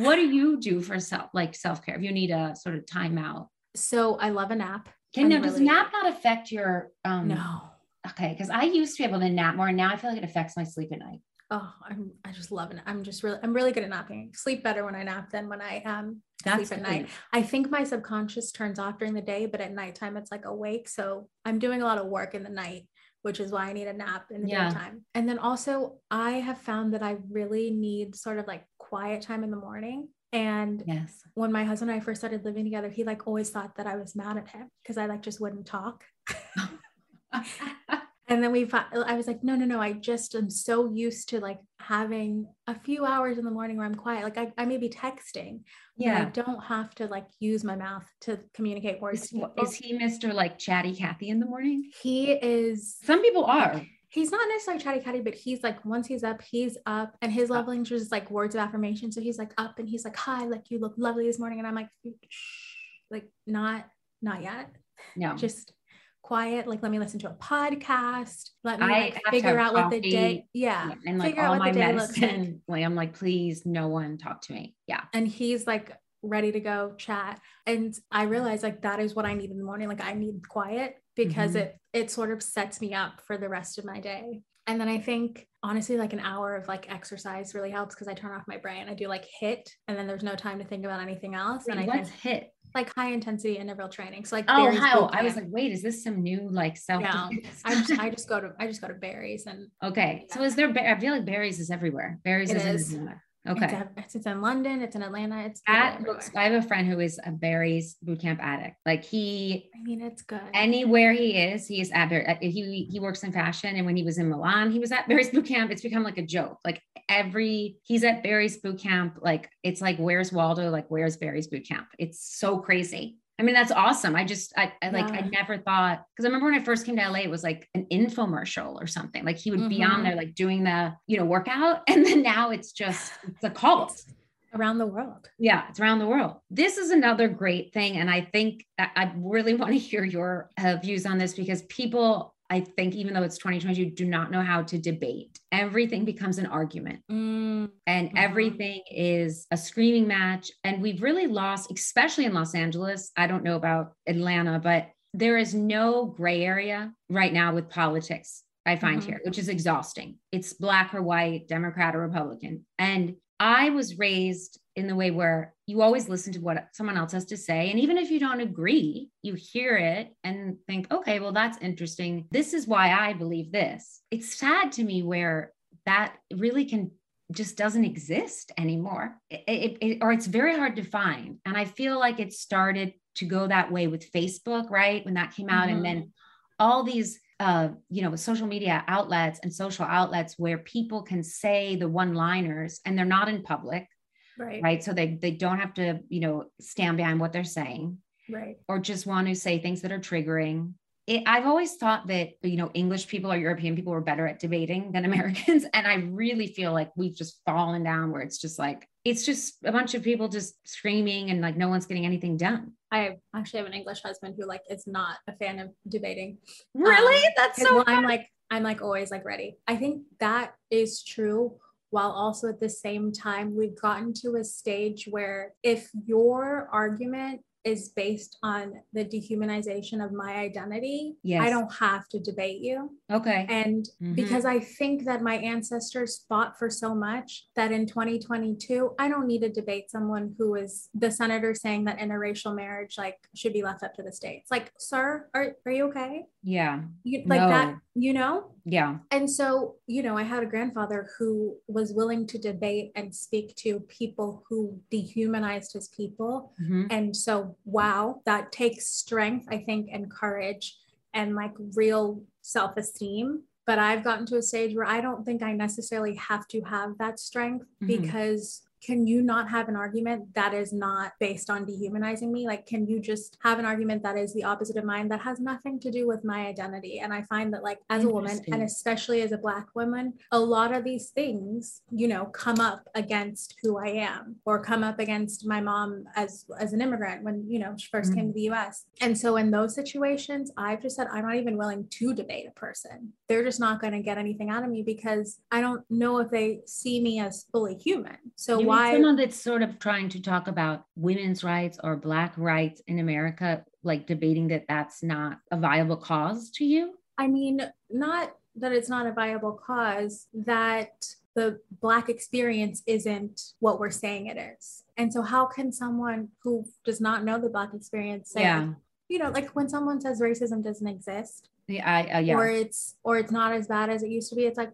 what do you do for self like self-care if you need a sort of timeout? So i love a nap. Can now really... does nap not affect your um no. okay because i used to be able to nap more and now i feel like it affects my sleep at night. Oh i'm i just love it i'm just really i'm really good at napping. Sleep better when i nap than when i um That's sleep at night. I think my subconscious turns off during the day but at nighttime it's like awake so i'm doing a lot of work in the night which is why I need a nap in the yeah. daytime. And then also, I have found that I really need sort of like quiet time in the morning. And yes, when my husband and I first started living together, he like always thought that I was mad at him because I like just wouldn't talk. and then we i was like no no no i just am so used to like having a few hours in the morning where i'm quiet. Like i, I may be texting yeah i don't have to like use my mouth to communicate words is, is he mr like chatty cathy in the morning? He is some people are he's not necessarily chatty catty, but he's like once he's up, he's up, and his love language is like words of affirmation. So he's like up, and he's like, "Hi, like you look lovely this morning," and I'm like, like not not yet. No, just quiet. Like let me listen to a podcast. Let me like, figure out what the day yeah, and like all my medicine like. like i'm like please no one talk to me. Yeah. And he's like ready to go chat and i realized like that is what i need in the morning like i need quiet because mm-hmm. it it sort of sets me up for the rest of my day and then i think honestly like an hour of like exercise really helps because i turn off my brain i do like HIIT and then there's no time to think about anything else Wait, and i what's can, HIIT like high intensity interval training. So like oh how I was like, wait, is this some new like self? No, I just I just go to I just go to Barry's and okay. Yeah. So is there? I feel like Barry's is everywhere. Barry's is. is. Okay. It's, it's, in London. It's in Atlanta. It's that looks, I have a friend who is a Barry's bootcamp addict. Like he, I mean, it's good. Anywhere he is, he is at Barry. He he works in fashion, and when he was in Milan, he was at Barry's bootcamp. It's become like a joke. Like every he's at Barry's bootcamp. Like it's like where's Waldo? Like where's Barry's bootcamp? It's so crazy. I mean, that's awesome. I just, I, I like, yeah. I never thought, because I remember when I first came to LA, it was like an infomercial or something. Like he would mm-hmm. be on mm-hmm. there, like doing the, you know, workout. And then now it's just, it's a cult. around the world. Yeah, it's around the world. This is another great thing. And I think I really want to hear your uh, views on this because people, I think, even though it's 2022, do not know how to debate. Everything becomes an argument mm. and mm-hmm. everything is a screaming match. And we've really lost, especially in Los Angeles. I don't know about Atlanta, but there is no gray area right now with politics. I find mm-hmm. here, which is exhausting. It's black or white, Democrat or Republican. And I was raised in the way where you always listen to what someone else has to say. And even if you don't agree, you hear it and think, okay, well, that's interesting. This is why I believe this. It's sad to me where that really can just doesn't exist anymore it, it, it, or it's very hard to find and i feel like it started to go that way with facebook right when that came out mm-hmm. and then all these uh, you know, social media outlets and social outlets where people can say the one liners and they're not in public. Right. Right. So they, they don't have to, you know, stand behind what they're saying. Right. Or just want to say things that are triggering it, I've always thought that, you know, English people or European people were better at debating than Americans. And I really feel like we've just fallen down where it's just like, it's just a bunch of people just screaming and like no one's getting anything done. I actually have an English husband who like is not a fan of debating. Really? Um, That's so I'm like, I'm like always like ready. I think that is true while also at the same time we've gotten to a stage where if your argument is based on the dehumanization of my identity, yes. I don't have to debate you. Okay. And mm-hmm. because I think that my ancestors fought for so much that in 2022, I don't need to debate someone who is the senator saying that interracial marriage like should be left up to the states. Like, sir, are, are you okay? Yeah. You, like no. that, you know? Yeah. And so, you know, I had a grandfather who was willing to debate and speak to people who dehumanized his people. Mm-hmm. And so wow, that takes strength, I think, and courage and like real self esteem. But I've gotten to a stage where I don't think I necessarily have to have that strength mm-hmm. because can you not have an argument that is not based on dehumanizing me? Like, can you just have an argument that is the opposite of mine that has nothing to do with my identity? And I find that, like, as a woman, and especially as a Black woman, a lot of these things, you know, come up against who I am or come up against my mom as, as an immigrant when, you know, she 1st mm-hmm. came to the US. And so in those situations, I've just said, I'm not even willing to debate a person. They're just not going to get anything out of me because I don't know if they see me as fully human. So why someone that's sort of trying to talk about women's rights or black rights in America, like debating that that's not a viable cause to you? I mean, not that it's not a viable cause, that the black experience isn't what we're saying it is. And so how can someone who does not know the black experience say, yeah. you know, like when someone says racism doesn't exist, yeah, I, uh, yeah. or it's or it's not as bad as it used to be, it's like,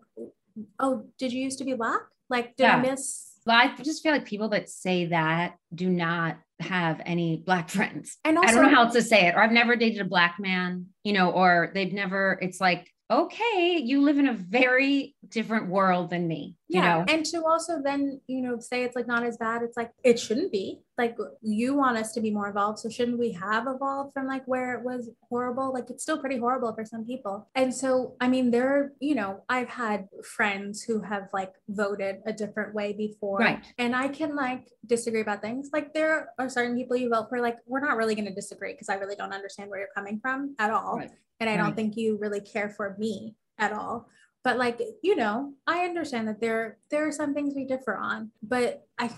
oh, did you used to be black? Like, did yeah. I miss well, I just feel like people that say that do not have any black friends. And also, I don't know how else to say it. Or I've never dated a black man, you know, or they've never, it's like, okay, you live in a very different world than me. You yeah. know? And to also then, you know, say it's like not as bad. It's like it shouldn't be. Like you want us to be more evolved. So shouldn't we have evolved from like where it was horrible? Like it's still pretty horrible for some people. And so I mean, there, you know, I've had friends who have like voted a different way before. Right. And I can like disagree about things. Like there are certain people you vote for, like, we're not really gonna disagree because I really don't understand where you're coming from at all. Right and I don't think you really care for me at all. But like, you know, I understand that there there are some things we differ on, but I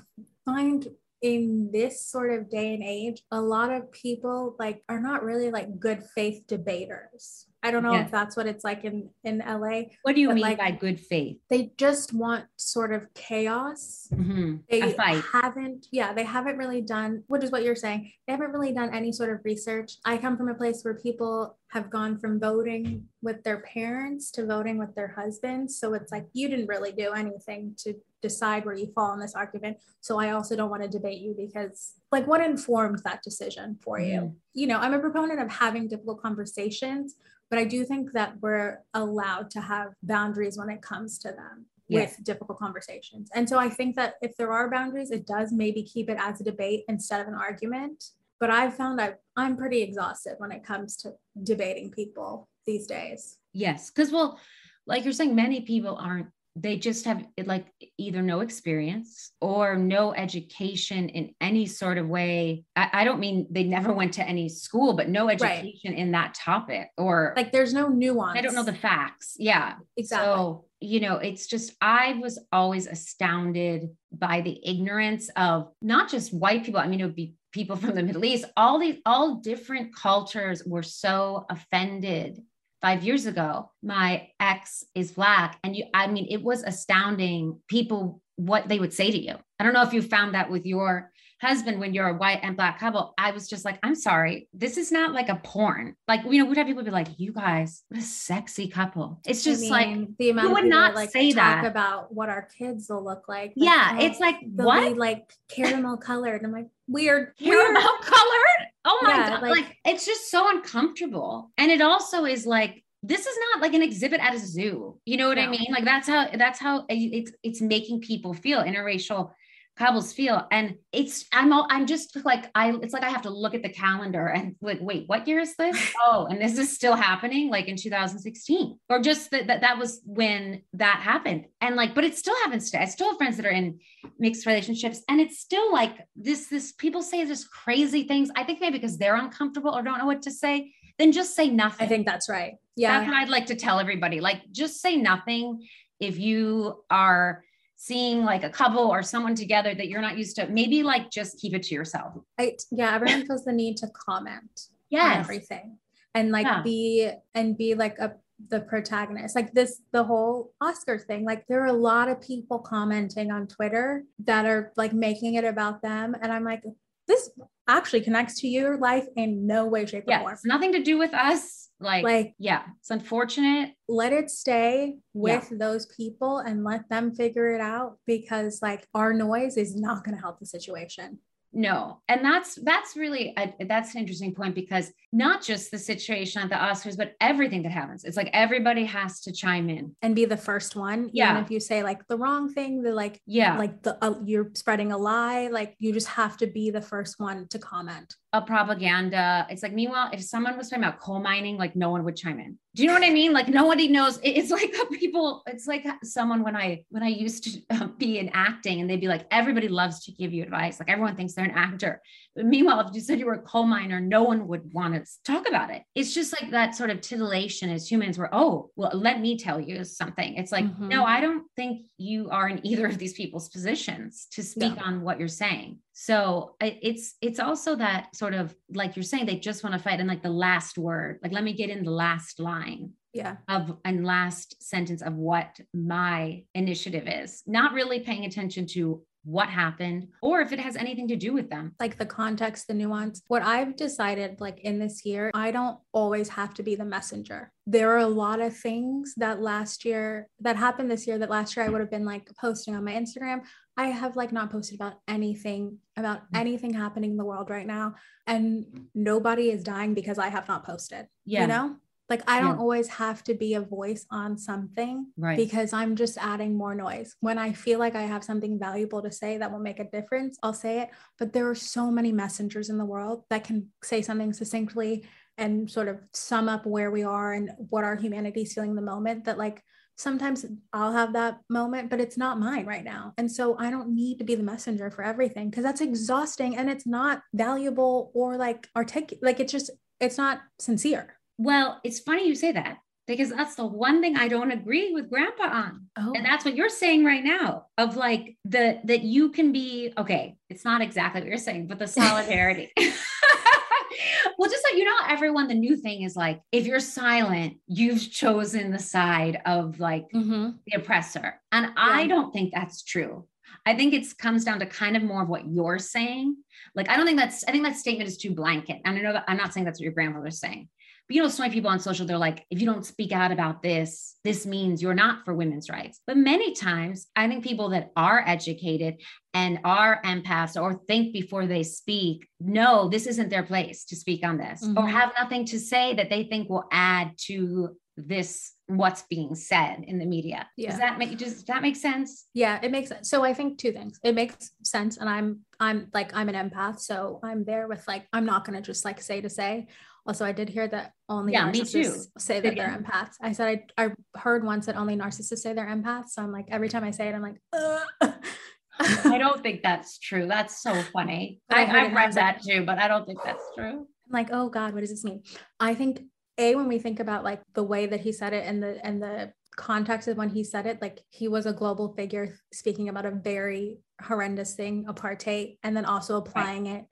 find in this sort of day and age, a lot of people like are not really like good faith debaters. I don't know yeah. if that's what it's like in in LA. What do you mean like, by good faith? They just want sort of chaos. Mm-hmm. They haven't, yeah, they haven't really done, which is what you're saying. They haven't really done any sort of research. I come from a place where people have gone from voting with their parents to voting with their husbands. So it's like you didn't really do anything to decide where you fall in this argument. So I also don't want to debate you because, like, what informed that decision for mm-hmm. you? You know, I'm a proponent of having difficult conversations but I do think that we're allowed to have boundaries when it comes to them with difficult conversations. And so I think that if there are boundaries, it does maybe keep it as a debate instead of an argument. But I've found that I'm pretty exhausted when it comes to debating people these days. Yes. Because, well, like you're saying, many people aren't they just have like either no experience or no education in any sort of way. I, I don't mean they never went to any school, but no education right. in that topic or like there's no nuance. I don't know the facts. Yeah. Exactly. So, you know, it's just, I was always astounded by the ignorance of not just white people. I mean, it would be people from the Middle East, all these, all different cultures were so offended five years ago. My ex is black. And you, I mean, it was astounding people what they would say to you. I don't know if you found that with your husband when you're a white and black couple i was just like i'm sorry this is not like a porn like you know we'd have people be like you guys what a sexy couple it's just I mean, like the amount who would not like say talk that about what our kids will look like, like yeah it's like what like caramel colored i'm like weird caramel colored oh my yeah, god like, like it's just so uncomfortable and it also is like this is not like an exhibit at a zoo. You know what no. I mean? Like that's how that's how it's it's making people feel interracial couples feel. And it's i'm all i'm just like i it's like i have to look at the calendar and like wait what year is this? Oh and this is still happening like in 2016 or just that that, that was when that happened. And like but it still happens today. I still have friends that are in mixed relationships and it's still like this this people say this crazy things. I think maybe because they're uncomfortable or don't know what to say then just say nothing. I think that's right. Yeah. that's what i'd like to tell everybody. Like just say nothing if you are seeing like a couple or someone together that you're not used to, maybe like just keep it to yourself. I, yeah, everyone feels the need to comment yes. on everything and like yeah. be and be like a the protagonist like this the whole oscar thing like there are a lot of people commenting on twitter that are like making it about them and i'm like this actually connects to your life in no way shape or form it's nothing to do with us like, like yeah, it's unfortunate. Let it stay with yeah. those people and let them figure it out because like our noise is not going to help the situation no and that's that's really a, that's an interesting point because not just the situation at the oscars but everything that happens it's like everybody has to chime in and be the first one yeah even if you say like the wrong thing the like yeah like the uh, you're spreading a lie like you just have to be the first one to comment a propaganda it's like meanwhile if someone was talking about coal mining like no one would chime in do you know what I mean? Like nobody knows. It's like people. It's like someone when I when I used to be in acting, and they'd be like, everybody loves to give you advice. Like everyone thinks they're an actor. But meanwhile, if you said you were a coal miner, no one would want to talk about it. It's just like that sort of titillation as humans. Where oh, well, let me tell you something. It's like mm-hmm. no, I don't think you are in either of these people's positions to speak no. on what you're saying. So it's it's also that sort of like you're saying they just want to fight and like the last word, like let me get in the last line yeah of and last sentence of what my initiative is not really paying attention to what happened or if it has anything to do with them. Like the context the nuance. What i've decided like in this year i don't always have to be the messenger. There are a lot of things that last year that happened this year that last year i would have been like posting on my instagram. I have like not posted about anything about mm. anything happening in the world right now and nobody is dying because i have not posted yeah. you know like I don't yeah. always have to be a voice on something right. because I'm just adding more noise. When I feel like I have something valuable to say that will make a difference, I'll say it. But there are so many messengers in the world that can say something succinctly and sort of sum up where we are and what our humanity is feeling in the moment that like sometimes I'll have that moment, but it's not mine right now. And so I don't need to be the messenger for everything because that's exhausting and it's not valuable or like articulate. Like it's just, it's not sincere. Well, it's funny you say that because that's the one thing I don't agree with grandpa on. Oh. And that's what you're saying right now of like the that you can be okay, it's not exactly what you're saying, but the solidarity. well, just so you know, everyone, the new thing is like if you're silent, you've chosen the side of like mm-hmm. the oppressor. And yeah. I don't think that's true. I think it comes down to kind of more of what you're saying. Like, I don't think that's, I think that statement is too blanket. And I know that I'm not saying that's what your grandmother's saying, but you know, so many people on social, they're like, if you don't speak out about this, this means you're not for women's rights. But many times, I think people that are educated and are empaths or think before they speak know this isn't their place to speak on this mm-hmm. or have nothing to say that they think will add to this what's being said in the media. Yeah. Does that make does that make sense? Yeah, it makes sense. So I think two things. It makes sense and I'm I'm like I'm an empath, so I'm there with like I'm not going to just like say to say Also, I did hear that only yeah, narcissists say that they're empaths. I said I, I heard once that only narcissists say they're empaths. So I'm like, every time I say it, I'm like, I don't think that's true. That's so funny. I, have read that too, but I don't think that's true. I'm like, oh God, what does this mean? I think a when we think about like the way that he said it and the and the context of when he said it, like he was a global figure speaking about a very horrendous thing, apartheid, and then also applying right. it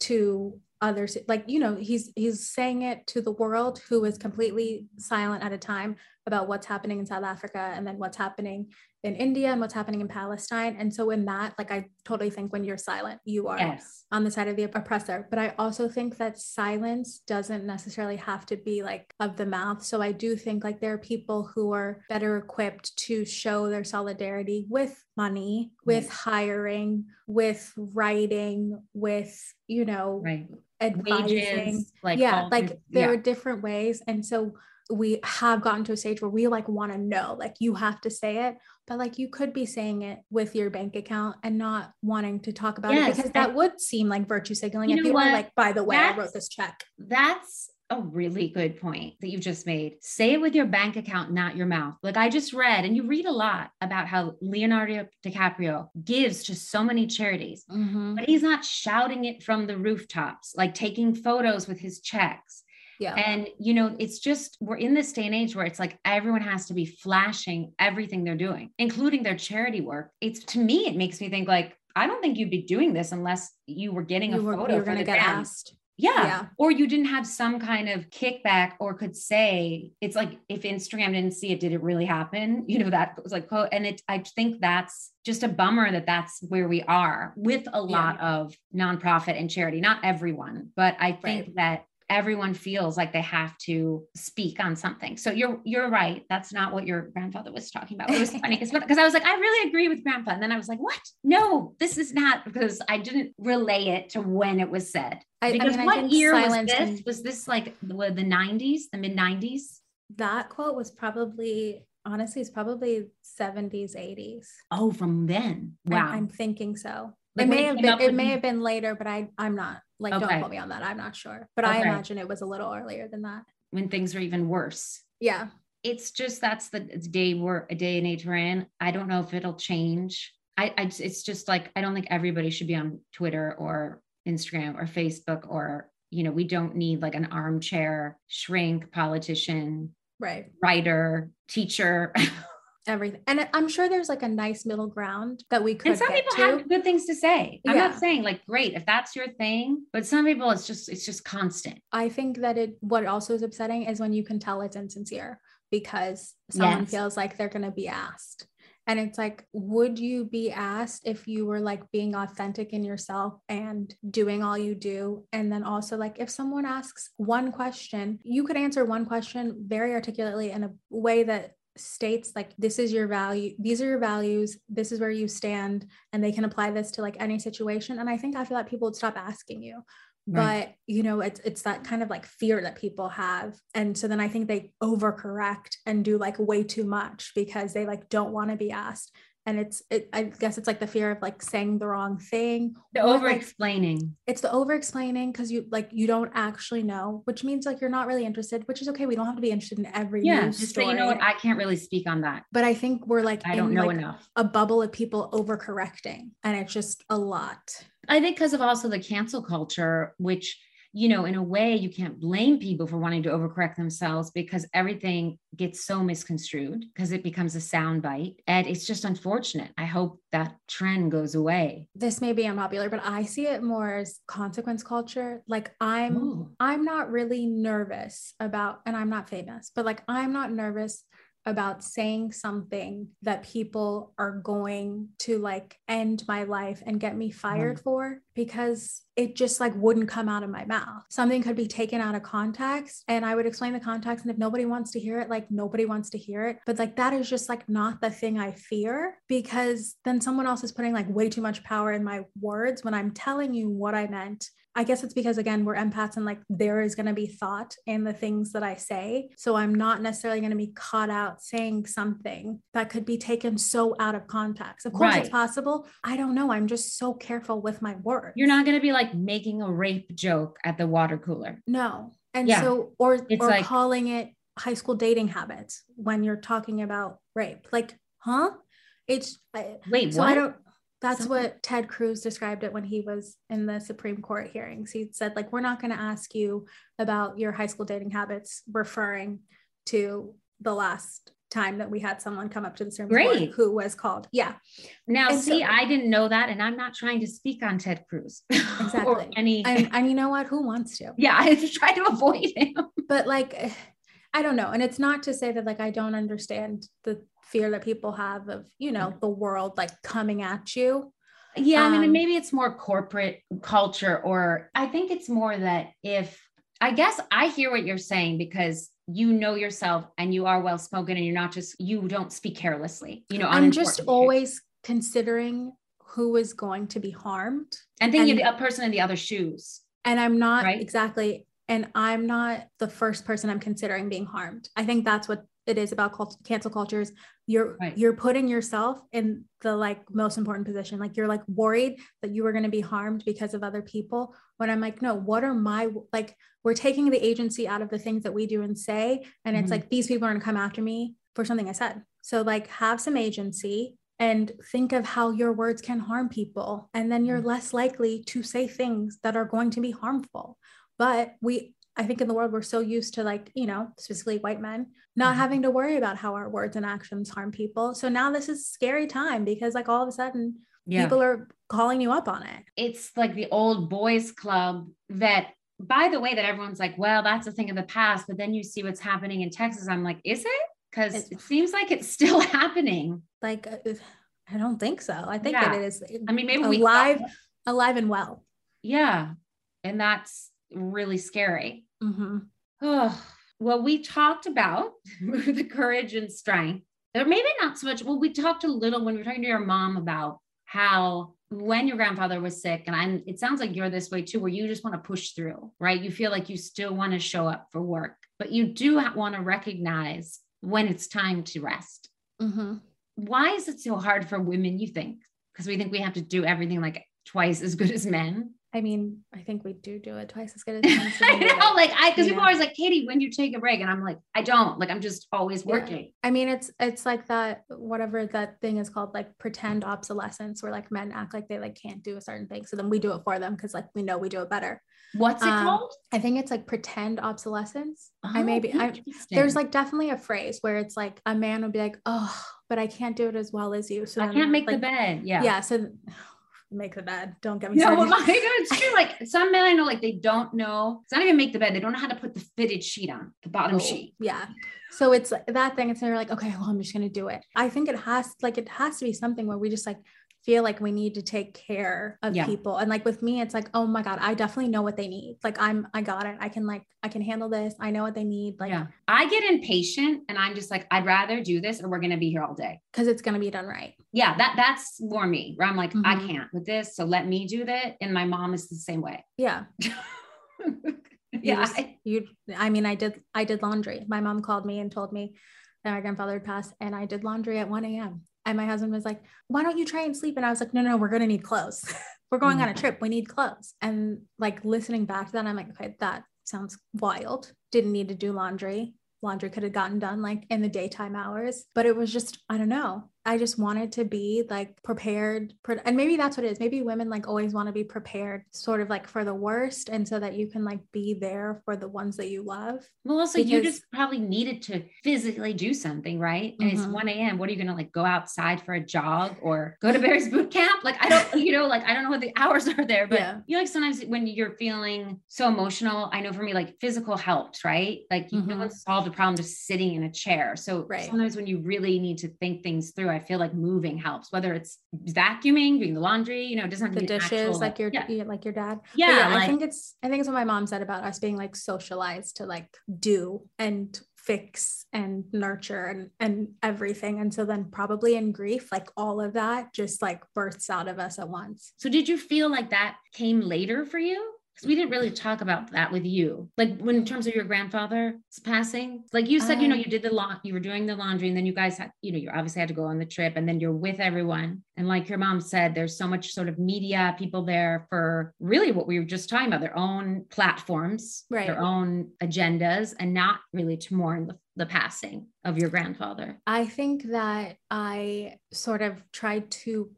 to others like you know he's he's saying it to the world who is completely silent at a time about what's happening in south africa and then what's happening in India and what's happening in Palestine. And so, in that, like, I totally think when you're silent, you are yes. on the side of the oppressor. But I also think that silence doesn't necessarily have to be like of the mouth. So, I do think like there are people who are better equipped to show their solidarity with money, with right. hiring, with writing, with, you know, right. Advising. Wages, like yeah, like there yeah. are different ways. And so, we have gotten to a stage where we like want to know like you have to say it but like you could be saying it with your bank account and not wanting to talk about yes, it because that would seem like virtue signaling if you were like by the way that's, i wrote this check that's a really good point that you just made. Say it with your bank account, not your mouth. Like I just read, and you read a lot about how Leonardo DiCaprio gives to so many charities, mm-hmm. but he's not shouting it from the rooftops, like taking photos with his checks. Yeah. And, you know, it's just, we're in this day and age where it's like everyone has to be flashing everything they're doing, including their charity work. It's to me, it makes me think like, I don't think you'd be doing this unless you were getting you a were, photo. You're going to get band. asked. Yeah. yeah. Or you didn't have some kind of kickback or could say, it's like if Instagram didn't see it, did it really happen? You know, that was like, quote. and it, I think that's just a bummer that that's where we are with a lot yeah. of nonprofit and charity, not everyone, but I think right. that everyone feels like they have to speak on something. So you're you're right. That's not what your grandfather was talking about. It was funny because I was like, I really agree with grandpa. And then I was like, what? No, this is not because I didn't relay it to when it was said. I, because I mean, what year was this? And- was this like the, the 90s, the mid 90s? That quote was probably honestly, it's probably 70s, 80s. Oh, from then. Wow. I'm, I'm thinking so. Like it may have been it may have been later, but I I'm not like okay. don't quote me on that. I'm not sure. But okay. I imagine it was a little earlier than that. When things were even worse. Yeah. It's just that's the day we're a day and age we're in. I don't know if it'll change. I, I it's just like I don't think everybody should be on Twitter or Instagram or Facebook or you know, we don't need like an armchair shrink politician, right, writer, teacher. everything. And I'm sure there's like a nice middle ground that we could. And some people to. have good things to say. I'm yeah. not saying like great if that's your thing, but some people it's just it's just constant. I think that it what also is upsetting is when you can tell it's insincere because someone yes. feels like they're going to be asked. And it's like, would you be asked if you were like being authentic in yourself and doing all you do? And then also, like, if someone asks one question, you could answer one question very articulately in a way that states like this is your value these are your values this is where you stand and they can apply this to like any situation. And i think i feel like people would stop asking you. Right. but you know it's it's that kind of like fear that people have. And so then i think they overcorrect and do like way too much because they like don't want to be asked and it's it, i guess it's like the fear of like saying the wrong thing the over explaining like, it's the over explaining because you like you don't actually know which means like you're not really interested which is okay. We don't have to be interested in every yeah just story. you know what i can't really speak on that. But i think we're like i don't know like enough. a bubble of people overcorrecting and it's just a lot. I think because of also the cancel culture which you know, in a way, you can't blame people for wanting to overcorrect themselves because everything gets so misconstrued because it becomes a soundbite. And it's just unfortunate. I hope that trend goes away. This may be unpopular, but I see it more as consequence culture. Like I'm Ooh. I'm not really nervous about, and I'm not famous, but like I'm not nervous about saying something that people are going to like end my life and get me fired mm. for because it just like wouldn't come out of my mouth. Something could be taken out of context and I would explain the context. And if nobody wants to hear it, like nobody wants to hear it. But like that is just like not the thing I fear because then someone else is putting like way too much power in my words when I'm telling you what I meant I guess it's because again, we're empaths and like there is going to be thought in the things that I say. So I'm not necessarily going to be caught out saying something that could be taken so out of context. Of course, right. it's possible. I don't know. I'm just so careful with my words. You're not going to be like making a rape joke at the water cooler. No. And yeah. so, or, it's or like, calling it high school dating habits when you're talking about rape. Like, huh? It's wait, so what? I don't that's what Ted Cruz described it when he was in the Supreme Court hearings. He said, like, we're not going to ask you about your high school dating habits, referring to the last time that we had someone come up to the Supreme Great. Court who was called. Yeah. Now, and see, so, I didn't know that, and I'm not trying to speak on Ted Cruz. Exactly. any, and, and you know what? Who wants to? Yeah, I just try to avoid him. But like, I don't know. And it's not to say that like I don't understand the fear that people have of you know the world like coming at you. Yeah um, i mean um, maybe it's more corporate culture or i think it's more that if i guess i hear what you're saying because you know yourself and you are well spoken and you're not just you don't speak carelessly you know i'm just always considering who is going to be harmed and thinking of the person in the other shoes. And i'm not right? exactly and i'm not the first person i'm considering being harmed. I think that's what it is about cult- cancel cultures you're right. you're putting yourself in the like most important position like you're like worried that you are going to be harmed because of other people when i'm like no what are my like we're taking the agency out of the things that we do and say and mm-hmm. it's like these people are going to come after me for something i said so like have some agency and think of how your words can harm people and then you're mm-hmm. less likely to say things that are going to be harmful but we I think in the world we're so used to like, you know, specifically white men not mm-hmm. having to worry about how our words and actions harm people. So now this is scary time because like all of a sudden yeah. people are calling you up on it. It's like the old boys club that by the way that everyone's like, well, that's a thing of the past, but then you see what's happening in Texas. I'm like, is it? Cuz it seems like it's still happening. Like uh, I don't think so. I think yeah. it is I mean, maybe alive alive and well. Yeah. And that's really scary. Mm-hmm. Oh, well, we talked about the courage and strength, or maybe not so much. Well, we talked a little when we were talking to your mom about how when your grandfather was sick, and I, it sounds like you're this way too, where you just want to push through, right? You feel like you still want to show up for work, but you do want to recognize when it's time to rest. Mm-hmm. Why is it so hard for women, you think? Because we think we have to do everything like twice as good as men. I mean, I think we do do it twice as good as I know, like I, because people are always like, Katie, when you take a break, and I'm like, I don't. Like, I'm just always working. Yeah. I mean, it's it's like that whatever that thing is called, like pretend obsolescence, where like men act like they like can't do a certain thing, so then we do it for them because like we know we do it better. What's it um, called? I think it's like pretend obsolescence. Oh, I maybe I, there's like definitely a phrase where it's like a man would be like, oh, but I can't do it as well as you. So I can't make like, the bed. Yeah. Yeah. So make the bed. Don't get me started. No, my God, it's true. Like some men I know, like they don't know. It's not even make the bed. They don't know how to put the fitted sheet on the bottom oh, sheet. Yeah. So it's that thing. It's they're like, okay, well, I'm just gonna do it. I think it has like it has to be something where we just like feel like we need to take care of yeah. people. And like with me, it's like, oh my God, I definitely know what they need. Like I'm, I got it. I can like, I can handle this. I know what they need. Like, yeah. I get impatient and I'm just like, I'd rather do this or we're going to be here all day. Cause it's going to be done right. Yeah. That that's more me where I'm like, mm-hmm. I can't with this. So let me do that. And my mom is the same way. Yeah. yeah. You, you, I mean, I did, I did laundry. My mom called me and told me that my grandfather had passed and I did laundry at 1 a.m. And my husband was like, why don't you try and sleep? And I was like, no, no, we're going to need clothes. we're going mm-hmm. on a trip. We need clothes. And like listening back to that, I'm like, okay, that sounds wild. Didn't need to do laundry. Laundry could have gotten done like in the daytime hours, but it was just, I don't know. I just wanted to be like prepared. And maybe that's what it is. Maybe women like always want to be prepared, sort of like for the worst. And so that you can like be there for the ones that you love. Well, also, because- you just probably needed to physically do something, right? And mm-hmm. it's 1 a.m. What are you going to like go outside for a jog or go to Barry's boot camp? Like, I don't, you know, like I don't know what the hours are there, but yeah. you know, like sometimes when you're feeling so emotional, I know for me, like physical helps, right? Like mm-hmm. no one solved a problem just sitting in a chair. So right. sometimes when you really need to think things through, I feel like moving helps, whether it's vacuuming, doing the laundry, you know, it doesn't have the to be dishes actual, like your yeah. like your dad. Yeah, yeah like, I think it's I think it's what my mom said about us being like socialized to like do and fix and nurture and and everything and so then probably in grief like all of that just like bursts out of us at once so did you feel like that came later for you because we didn't really talk about that with you. Like when in terms of your grandfather's passing, like you said, um, you know, um, you did the lawn, you were doing the laundry, and then you guys had, you know, you obviously had to go on the trip, and then you're with everyone. And like your mom said, there's so much sort of media people there for really what we were just talking about, their own platforms, right. their own agendas, and not really to mourn the the passing of your grandfather? I think that I sort of tried to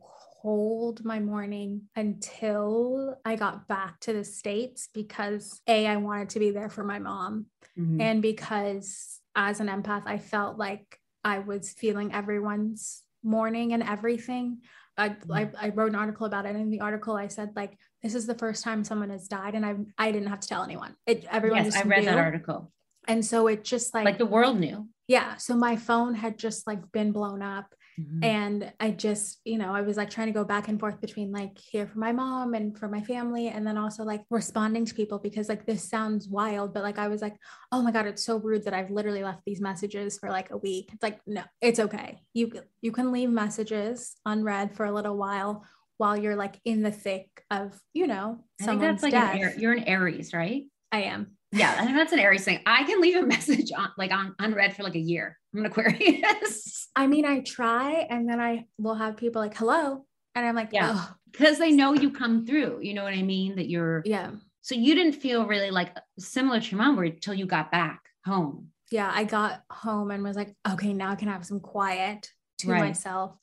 hold my mourning until I got back to the States because A, I wanted to be there for my mom. Mm-hmm. And because as an empath, I felt like I was feeling everyone's mourning and everything. I. I, I, wrote an article about it. And in the article, I said, like, this is the first time someone has died. And I, I didn't have to tell anyone. It, everyone yes, I read knew. that article. And so it just like, like the world knew. Yeah. So my phone had just like been blown up. Mm-hmm. And I just, you know, I was like trying to go back and forth between like here for my mom and for my family, and then also like responding to people because like this sounds wild, but like I was like, oh my god, it's so rude that I've literally left these messages for like a week. It's like no, it's okay. You you can leave messages unread for a little while while you're like in the thick of you know I think that's like death. An, you're an Aries, right? I am. Yeah, I think that's an Aries thing. I can leave a message on like on unread for like a year. I'm an Aquarius. I mean, I try and then I will have people like, hello. And I'm like, yeah, because they know you come through. You know what I mean? That you're, yeah. So you didn't feel really like similar to your mom where until you got back home. Yeah. I got home and was like, okay, now I can have some quiet to right. myself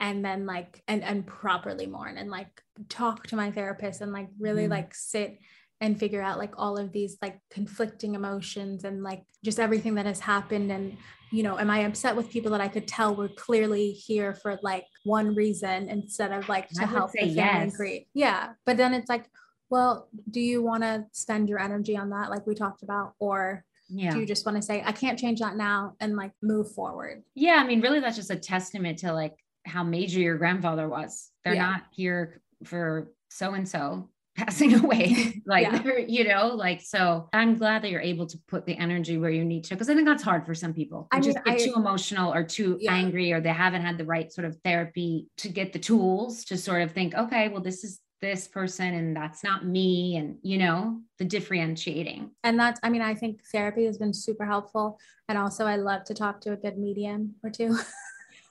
and then like, and, and properly mourn and like talk to my therapist and like really mm. like sit and figure out like all of these like conflicting emotions and like just everything that has happened. And you know am i upset with people that i could tell were clearly here for like one reason instead of like to help the family yes. create yeah. But then it's like well do you want to spend your energy on that like we talked about? Or yeah. do you just want to say i can't change that now and like move forward? Yeah i mean really that's just a testament to like how major your grandfather was. They're yeah. not here for so and so passing away like yeah. you know like so i'm glad that you're able to put the energy where you need to because i think that's hard for some people. I mean, just get I, too emotional or too yeah. angry or they haven't had the right sort of therapy to get the tools to sort of think okay well this is this person and that's not me and you know the differentiating. And that's i mean i think therapy has been super helpful. And also i love to talk to a good medium or two.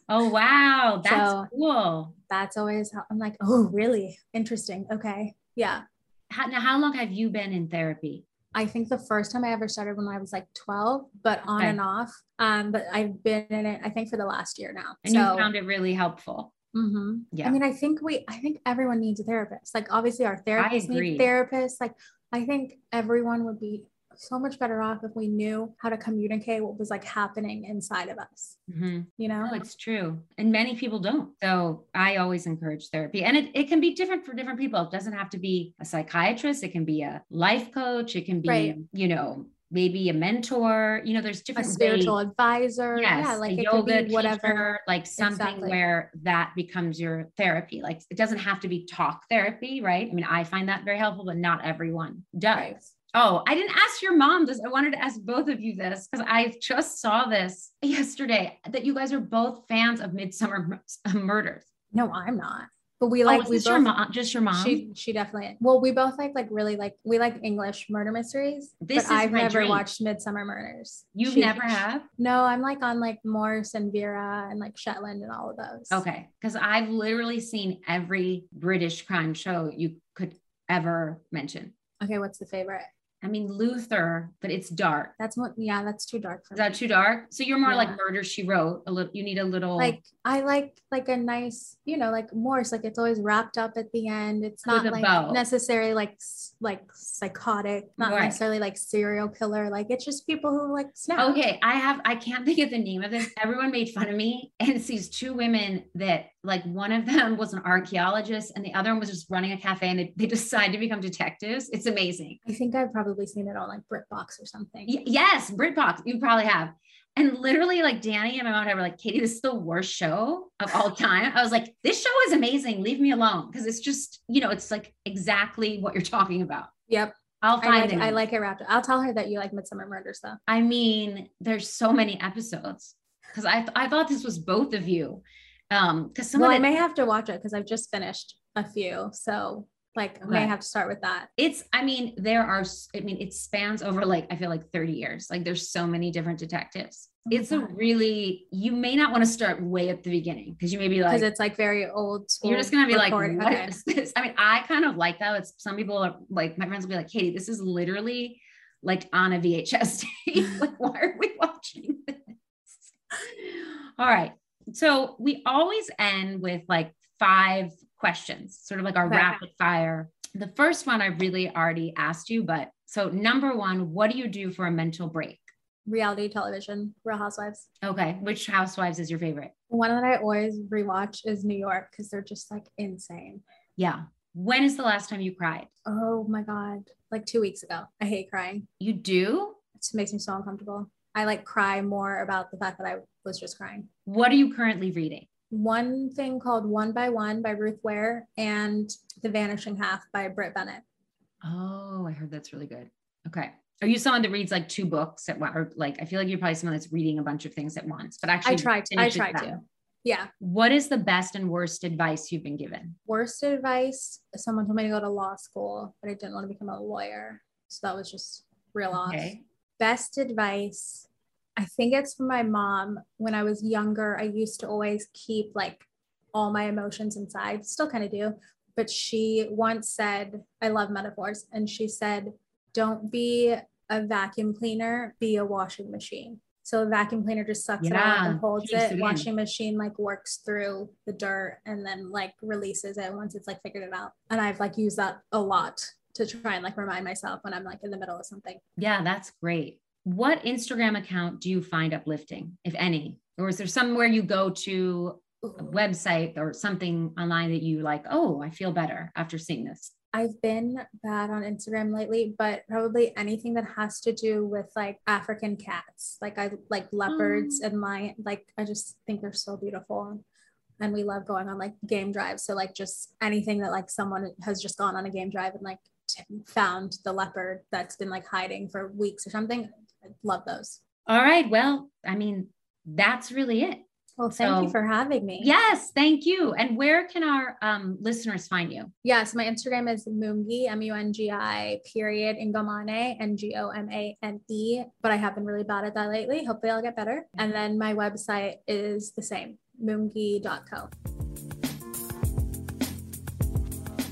Oh wow. That's so cool. that's always how i'm like oh really? Interesting. Okay yeah. How, now, how long have you been in therapy? I think the first time I ever started when I was like 12, but on okay. and off. Um, but I've been in it, I think, for the last year now. And so, you found it really helpful. Mm-hmm. Yeah. I mean, I think we, I think everyone needs a therapist. Like, obviously, our therapists need therapists. Like, I think everyone would be so much better off if we knew how to communicate what was like happening inside of us. Mm-hmm. You know, oh, it's true. And many people don't. So I always encourage therapy. And it, it can be different for different people. It doesn't have to be a psychiatrist, it can be a life coach, it can be, right. you know, maybe a mentor you know there's different a spiritual ways. advisor yes, yeah like yoga whatever teacher, like something exactly. where that becomes your therapy like it doesn't have to be talk therapy right i mean i find that very helpful but not everyone does right. Oh, I didn't ask your mom this. I wanted to ask both of you this because I just saw this yesterday that you guys are both fans of Midsomer Murders. No, I'm not. But we oh, like oh, we both, your mom, just your mom. She she definitely. Well, we both like like really like we like English murder mysteries. This but I've never dream. watched Midsomer Murders. You've she, never have? No, I'm like on like Morse and Vera and like Shetland and all of those. Okay, because I've literally seen every British crime show you could ever mention. Okay, what's the favorite? I mean, Luther, but it's dark. That's what, yeah, that's too dark for Is me. that too dark? So you're more yeah. like Murder She Wrote. A little, you need a little. Like I like like a nice, you know, like Morse. Like it's always wrapped up at the end. It's not like bow. necessarily like like psychotic, not right. necessarily like serial killer. Like it's just people who like snap. Okay, I have I can't think of the name of this. Everyone made fun of me, and it's these two women that like one of them was an archaeologist and the other one was just running a cafe and they, they decide to become detectives. It's amazing. I think I've probably seen it on like BritBox or something. Y- yes, BritBox. You probably have. And literally, like Danny and my mom were like, Katie, this is the worst show of all time. I was like, this show is amazing. Leave me alone. Cause it's just, you know, it's like exactly what you're talking about. Yep. I'll find I like, it. I like it wrapped up. I'll tell her that you like Midsomer Murders though. I mean, there's so many episodes because I, th- I thought this was both of you. Um, because well, I may have to watch it because I've just finished a few. So Like okay. may have to start with that. It's, I mean, there are, I mean, it spans over like, I feel like 30 years. Like there's so many different detectives. Oh it's God. a really, you may not want to start way at the beginning because you may be like, because it's like very old school. You're just going to be like, what okay. is this? I mean, I kind of like that. It's some people are like, my friends will be like, Katie, this is literally like on a VHS tape. like, why are we watching this? All right. So we always end with like five questions, sort of like our okay. rapid fire. The first one I really already asked you, but so number one, what do you do for a mental break? Reality television, Real Housewives. Okay. Which Housewives is your favorite? One that I always rewatch is New York because they're just like insane. Yeah. When is the last time you cried? Oh my God. Like two weeks ago. I hate crying. You do? It makes me so uncomfortable. I like cry more about the fact that I was just crying. What are you currently reading? One thing called One by One by Ruth Ware and The Vanishing Half by Brit Bennett. Oh, I heard that's really good. Okay. Are you someone that reads like two books at once? Or like, I feel like you're probably someone that's reading a bunch of things at once, but actually, I try to. I try to. Yeah. What is the best and worst advice you've been given? Worst advice someone told me to go to law school, but I didn't want to become a lawyer. So that was just real okay. off. Best advice I think it's from my mom. When I was younger, I used to always keep like all my emotions inside, still kind of do. But she once said, I love metaphors. And she said, don't be a vacuum cleaner, be a washing machine. So a vacuum cleaner just sucks yeah, it out and holds it. it washing machine like works through the dirt and then like releases it once it's like figured it out. And I've like used that a lot to try and like remind myself when I'm like in the middle of something. Yeah, that's great what Instagram account do you find uplifting, if any? Or is there somewhere you go to a website or something online that you like, oh, I feel better after seeing this? I've been bad on Instagram lately, but probably anything that has to do with like African cats. Like I like leopards oh. and my like I just think they're so beautiful. And we love going on like game drives. So like just anything that like someone has just gone on a game drive and like found the leopard that's been like hiding for weeks or something I love those. All right. Well, I mean, that's really it. Well, thank so, you for having me. Yes, thank you. And where can our um, listeners find you? Yes, my Instagram is Mungi, M U N G I period Ngomane, N G O M A N E. But I have been really bad at that lately. Hopefully, I'll get better. And then my website is the same, mungi.co.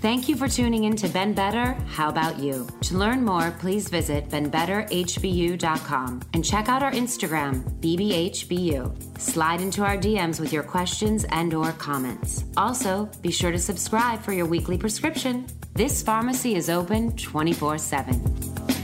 Thank you for tuning in to Been Better. How about you? To learn more, please visit beenbetterhbu.com and check out our Instagram, bbhbu. Slide into our DMs with your questions and or comments. Also, be sure to subscribe for your weekly prescription. This pharmacy is open 24/7.